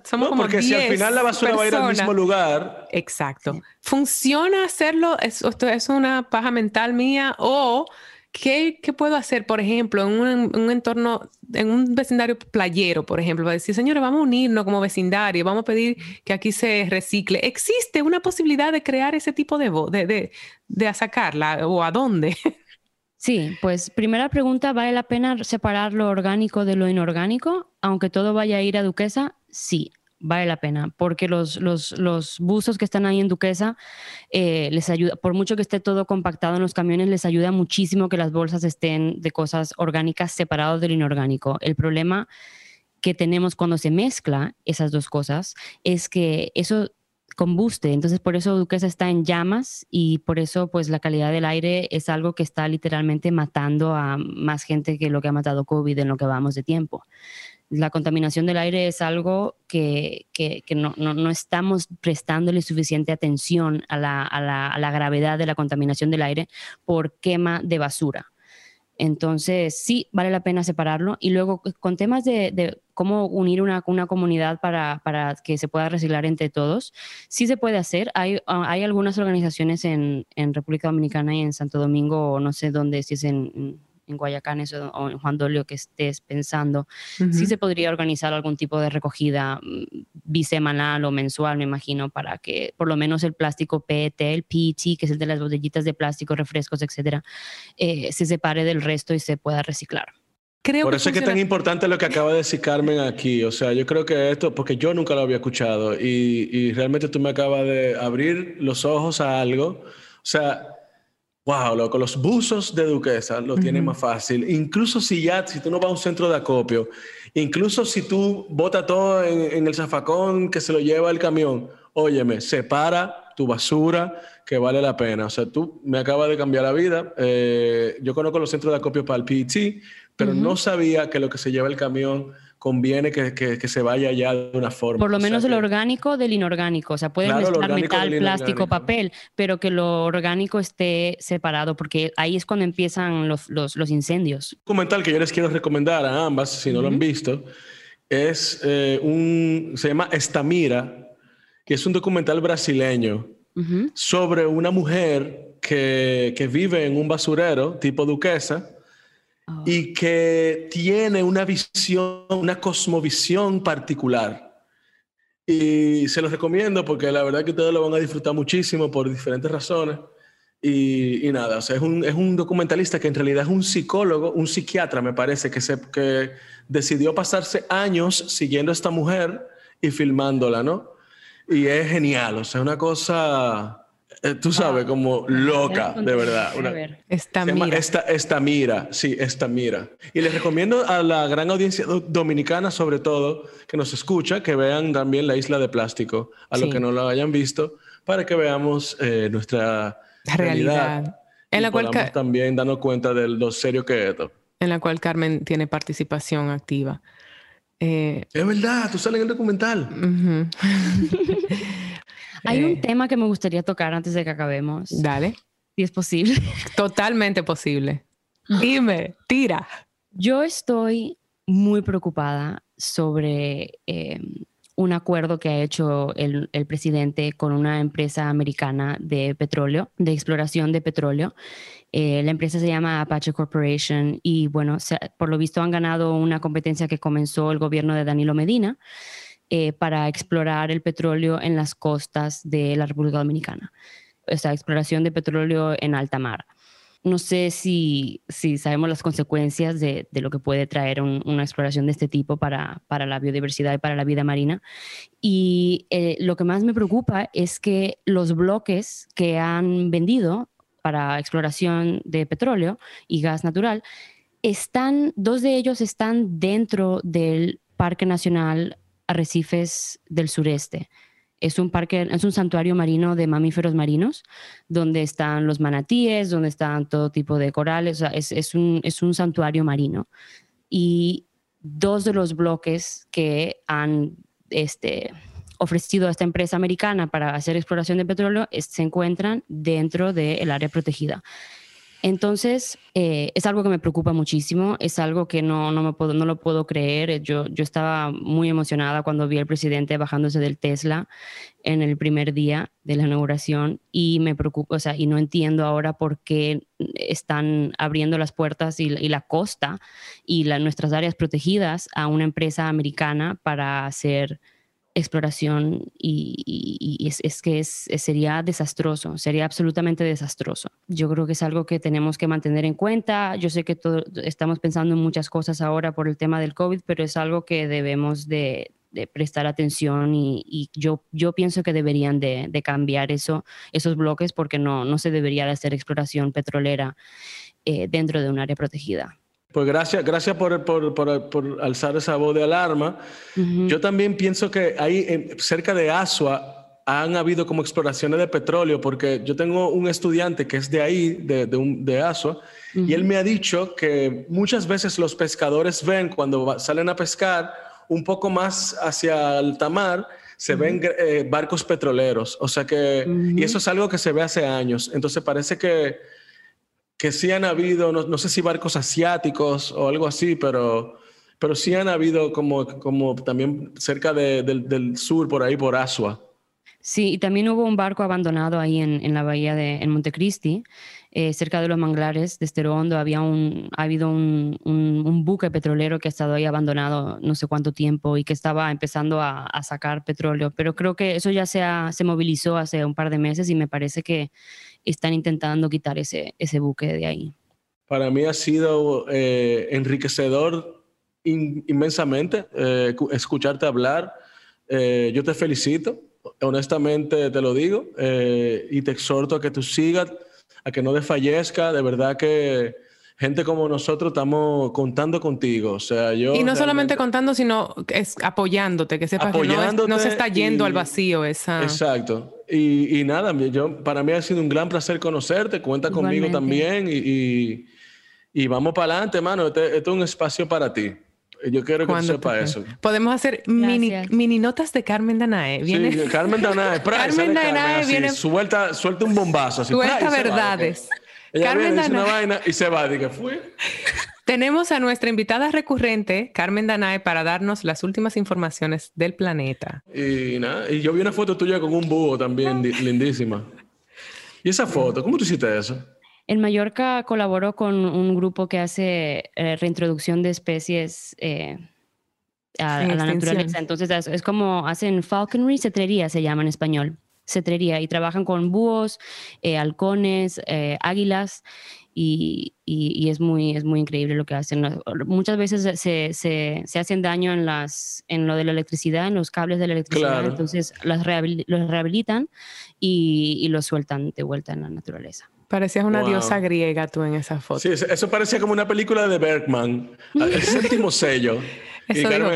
Speaker 1: Somos
Speaker 2: No,
Speaker 1: como
Speaker 2: porque si al
Speaker 1: 10
Speaker 2: final la basura va a ir al mismo lugar.
Speaker 1: Exacto. ¿Funciona hacerlo? ¿Es, esto es una paja mental mía? ¿O qué, puedo hacer, por ejemplo, en un, en un entorno, en un vecindario playero, por ejemplo? Para decir, señores, vamos a unirnos como vecindario, vamos a pedir que aquí se recicle. ¿Existe una posibilidad de crear ese tipo de, de, de, de sacarla o a dónde?
Speaker 3: Sí, pues primera pregunta, ¿vale la pena separar lo orgánico de lo inorgánico? Aunque todo vaya a ir a Duquesa, sí, vale la pena, porque los, los, los buzos que están ahí en Duquesa eh, les ayuda, por mucho que esté todo compactado en los camiones, les ayuda muchísimo que las bolsas estén de cosas orgánicas separados del inorgánico. El problema que tenemos cuando se mezcla esas dos cosas es que eso combuste, entonces por eso Duquesa está en llamas y por eso pues la calidad del aire es algo que está literalmente matando a más gente que lo que ha matado COVID en lo que vamos de tiempo. La contaminación del aire es algo que, que, no, no, no, estamos prestándole suficiente atención a la, a, la, a la gravedad de la contaminación del aire por quema de basura. Entonces, sí, vale la pena separarlo. Y luego, con temas de, de cómo unir una, una comunidad para, para, que se pueda reciclar entre todos, sí se puede hacer. Hay, uh, hay algunas organizaciones en, en, República Dominicana y en Santo Domingo, no sé dónde, si es en, en Guayacán eso, o en Juan Dolio que estés pensando, uh -huh. sí se podría organizar algún tipo de recogida mm, bisemanal o mensual, me imagino, para que por lo menos el plástico PET, el PET, que es el de las botellitas de plástico, refrescos, etcétera, eh, se separe del resto y se pueda reciclar.
Speaker 2: Creo Por eso es que es tan importante lo que acaba de decir Carmen aquí. O sea, yo creo que esto, porque yo nunca lo había escuchado y, y realmente tú me acabas de abrir los ojos a algo. O sea, wow, loco, los buzos de Duquesa lo uh -huh. tienen más fácil. Incluso si ya, si tú no vas a un centro de acopio, incluso si tú botas todo en, en el zafacón que se lo lleva el camión, óyeme, separa tu basura que vale la pena. O sea, tú me acabas de cambiar la vida. Eh, yo conozco los centros de acopio para el PET, pero uh -huh. no sabía que lo que se lleva el camión conviene que, que, que, se vaya ya de una forma.
Speaker 3: Por lo menos
Speaker 2: o sea,
Speaker 3: el orgánico del inorgánico. O sea, puedes
Speaker 2: Claro,
Speaker 3: mezclar metal, plástico, papel, pero que lo orgánico esté separado, porque ahí es cuando empiezan los, los, los incendios.
Speaker 2: documental que yo les quiero recomendar a ambas, si no lo han visto, es eh, un, se llama Estamira, que es un documental brasileño
Speaker 3: Ujú.
Speaker 2: sobre una mujer que, que vive en un basurero tipo duquesa
Speaker 3: Oh.
Speaker 2: y que tiene una visión, una cosmovisión particular. Y se los recomiendo porque la verdad que ustedes lo van a disfrutar muchísimo por diferentes razones. Y, y nada, o sea, es un, es un documentalista que en realidad es un psicólogo, un psiquiatra, me parece, que, se, que decidió pasarse años siguiendo a esta mujer y filmándola, ¿no? Y es genial, o sea, una cosa, eh, tú sabes, como loca, de verdad.
Speaker 3: A
Speaker 2: Una,
Speaker 3: ver.
Speaker 1: Esta mira.
Speaker 2: esta, esta mira, sí, esta mira. Y les recomiendo a la gran audiencia do- dominicana, sobre todo, que nos escucha, que vean también La Isla de Plástico, a
Speaker 1: Sí.
Speaker 2: los que no lo hayan visto, para que veamos eh, nuestra
Speaker 1: Realidad.
Speaker 2: realidad.
Speaker 1: En
Speaker 2: y
Speaker 1: la cual
Speaker 2: también darnos cuenta de lo serio que es esto.
Speaker 1: en la cual Carmen tiene participación activa. Eh,
Speaker 2: Es verdad, tú sales en el documental.
Speaker 1: ujú.
Speaker 3: Hay
Speaker 1: Eh,
Speaker 3: un tema que me gustaría tocar antes de que acabemos,
Speaker 1: Dale.
Speaker 3: si es posible.
Speaker 1: Totalmente posible. Dime, tira.
Speaker 3: Yo estoy muy preocupada sobre eh, un acuerdo que ha hecho el, presidente con una empresa americana de petróleo, de exploración de petróleo. Eh, la empresa se llama Apache Corporation y bueno, por lo visto han ganado una competencia que comenzó el gobierno de Danilo Medina eh, para explorar el petróleo en las costas de la República Dominicana. O sea, exploración de petróleo en alta mar no sé si, si sabemos las consecuencias de, de lo que puede traer una exploración de este tipo para, para, la biodiversidad y para la vida marina. Y eh, lo que más me preocupa es que los bloques que han vendido para exploración de petróleo y gas natural, están, dos de ellos están dentro del Parque Nacional Arrecifes del Sureste. Es un parque, es un santuario marino de mamíferos marinos, donde están los manatíes, donde están todo tipo de corales, es, un, es un santuario marino. Y dos de los bloques que han este, ofrecido a esta empresa americana para hacer exploración de petróleo se encuentran dentro del área protegida. Entonces, eh, es algo que me preocupa muchísimo, es algo que no, no, me puedo, no lo puedo creer. Yo, yo estaba muy emocionada cuando vi al presidente bajándose del Tesla en el primer día de la inauguración y me preocupa, o sea, y no entiendo ahora por qué están abriendo las puertas y, la costa y nuestras áreas protegidas a una empresa americana para hacer exploración y, es, que sería desastroso, sería absolutamente desastroso. Yo creo que es algo que tenemos que mantener en cuenta. Yo sé que estamos pensando en muchas cosas ahora por el tema del COVID, pero es algo que debemos de, prestar atención y, yo, yo pienso que deberían de, cambiar eso, esos bloques porque no, no se debería de hacer exploración petrolera eh, dentro de un área protegida.
Speaker 2: Pues gracias, gracias por, por, por, alzar esa voz de alarma. Yo también pienso que ahí cerca de Asua han habido como exploraciones de petróleo, porque yo tengo un estudiante que es de ahí, de, de, de Asua, y él me ha dicho que muchas veces los pescadores ven cuando salen a pescar un poco más hacia alta mar, se ven eh, barcos petroleros. O sea que, y eso es algo que se ve hace años. Entonces parece que que sí han habido, no, sé si barcos asiáticos o algo así, pero, pero sí han habido como, como también cerca del, sur, por ahí, por Asua.
Speaker 3: Sí, y también hubo un barco abandonado ahí en, la bahía de en Montecristi, eh, cerca de los manglares de Estero Hondo. Había un, ha habido un, un, buque petrolero que ha estado ahí abandonado no sé cuánto tiempo y que estaba empezando a, a sacar petróleo. Pero creo que eso ya se, se movilizó hace un par de meses y me parece que están intentando quitar ese, ese buque de ahí.
Speaker 2: Para mí ha sido eh, enriquecedor inmensamente eh, escucharte hablar. Eh, yo te felicito, honestamente te lo digo, y te exhorto a que tú sigas, a que no desfallezca. De verdad que gente como nosotros estamos contando contigo. O sea, yo
Speaker 1: y no solamente contando, sino es apoyándote, que sepas que no, se está yendo al vacío esa.
Speaker 2: Exacto. Y, nada, yo, para mí ha sido un gran placer conocerte. Cuenta conmigo también y, y, vamos para adelante, mano. Este, este, es un espacio para ti. Yo quiero que tú sepas eso.
Speaker 1: Podemos hacer mini, mini, notas de Carmen Danae.
Speaker 2: ¿Viene? Sí, Carmen Danae.
Speaker 1: Carmen Danae viene.
Speaker 2: Suelta, suelta un bombazo. Así,
Speaker 1: suelta verdades.
Speaker 2: Carmen Danae. una vaina y se va. Dije, fue.
Speaker 1: Tenemos a nuestra invitada recurrente, Carmen Danae, para darnos las últimas informaciones del planeta.
Speaker 2: Y nada, y yo vi una foto tuya con un búho también lindísima. ¿Y esa foto? ¿Cómo tú hiciste eso?
Speaker 3: En Mallorca colaboró con un grupo que hace eh, reintroducción de especies eh, a, la naturaleza. Entonces es, como hacen falconry, cetrería se llama en español, cetrería, y trabajan con búhos, eh, halcones, águilas y, y, es, muy, es muy increíble lo que hacen. Muchas veces se, se, se, hacen daño en, las, en lo de la electricidad, en los cables de la electricidad, entonces las los rehabilitan y, y, los sueltan de vuelta en la naturaleza.
Speaker 1: Parecías una diosa griega tú en esa foto.
Speaker 2: Sí, eso parecía como una película de Bergman, el séptimo sello.
Speaker 1: Eso digo,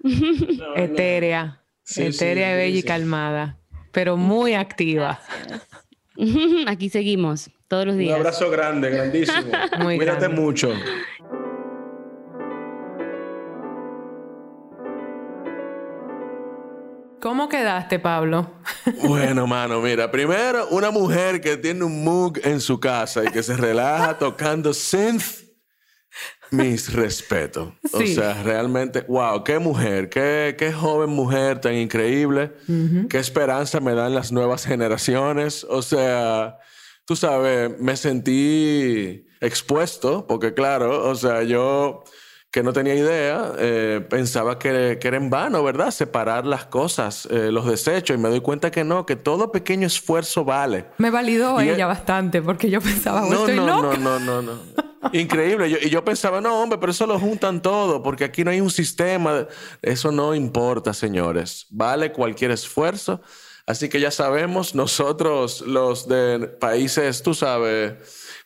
Speaker 1: Etérea, etérea, bella y calmada, pero muy activa.
Speaker 3: Aquí seguimos todos los días.
Speaker 2: Un abrazo grande, grandísimo. Cuídate mucho.
Speaker 1: ¿Cómo quedaste, Pablo?
Speaker 2: Bueno, mano, mira, primero una mujer que tiene un mug en su casa y que se relaja tocando synth mis respetos. O
Speaker 1: Sí.
Speaker 2: sea, realmente, wow, qué mujer, qué, qué joven mujer tan increíble. Qué esperanza me dan las nuevas generaciones. O sea, tú sabes, me sentí expuesto, porque claro, o sea, yo que no tenía idea, eh, pensaba que, que era en vano, ¿verdad? Separar las cosas, eh, los desechos, y me doy cuenta que no, que todo pequeño esfuerzo vale.
Speaker 1: Me validó
Speaker 2: Y
Speaker 1: ella
Speaker 2: es-
Speaker 1: bastante porque yo pensaba, "Oh,
Speaker 2: No,
Speaker 1: estoy
Speaker 2: no,
Speaker 1: loca.
Speaker 2: no, no, no, no. Increíble. Y yo pensaba, no, hombre, pero eso lo juntan todo, porque aquí no hay un sistema. Eso no importa, señores. Vale cualquier esfuerzo. Así que ya sabemos, nosotros, los de países, tú sabes,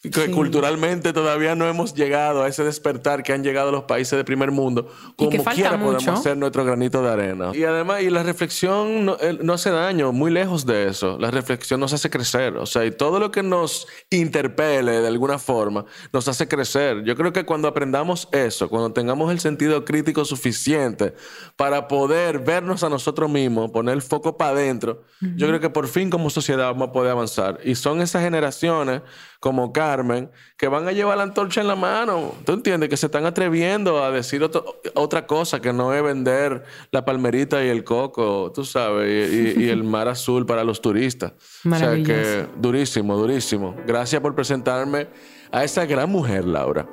Speaker 2: que
Speaker 1: Sí.
Speaker 2: culturalmente todavía no hemos llegado a ese despertar que han llegado los países de primer mundo. Como quiera
Speaker 1: mucho.
Speaker 2: podemos hacer nuestro granito de arena. Y además, y la reflexión no, eh, no hace daño, muy lejos de eso. La reflexión nos hace crecer. O sea, y todo lo que nos interpele de alguna forma nos hace crecer. Yo creo que cuando aprendamos eso, cuando tengamos el sentido crítico suficiente para poder vernos a nosotros mismos, poner el foco para adentro, yo creo que por fin como sociedad vamos a poder avanzar. Y son esas generaciones como Carmen que van a llevar la antorcha en la mano. ¿Tú entiendes? Que se están atreviendo a decir otro- otra cosa que no es vender la palmerita y el coco, tú sabes, y, y- y el mar azul para los turistas. O sea que durísimo, durísimo. Gracias por presentarme a esa gran mujer, Laura.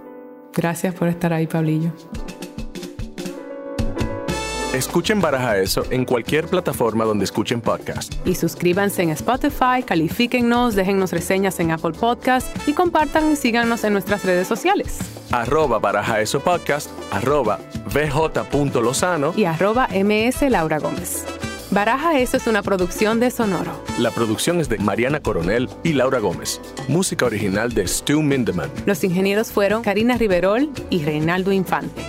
Speaker 1: Gracias por estar ahí, Pablillo.
Speaker 2: Escuchen Baraja Eso en cualquier plataforma donde escuchen podcast.
Speaker 1: Y suscríbanse en Spotify, califíquennos, déjennos reseñas en Apple Podcast y compartan y síganos en nuestras redes sociales.
Speaker 2: Arroba Baraja Eso Podcast, arroba bj.lozano.
Speaker 1: Y arroba MS Laura Gómez. Baraja Eso es una producción de Sonoro.
Speaker 2: La producción es de Mariana Coronel y Laura Gómez. Música original de Stu Mindeman.
Speaker 1: Los ingenieros fueron Karina Riverol y Reinaldo Infante.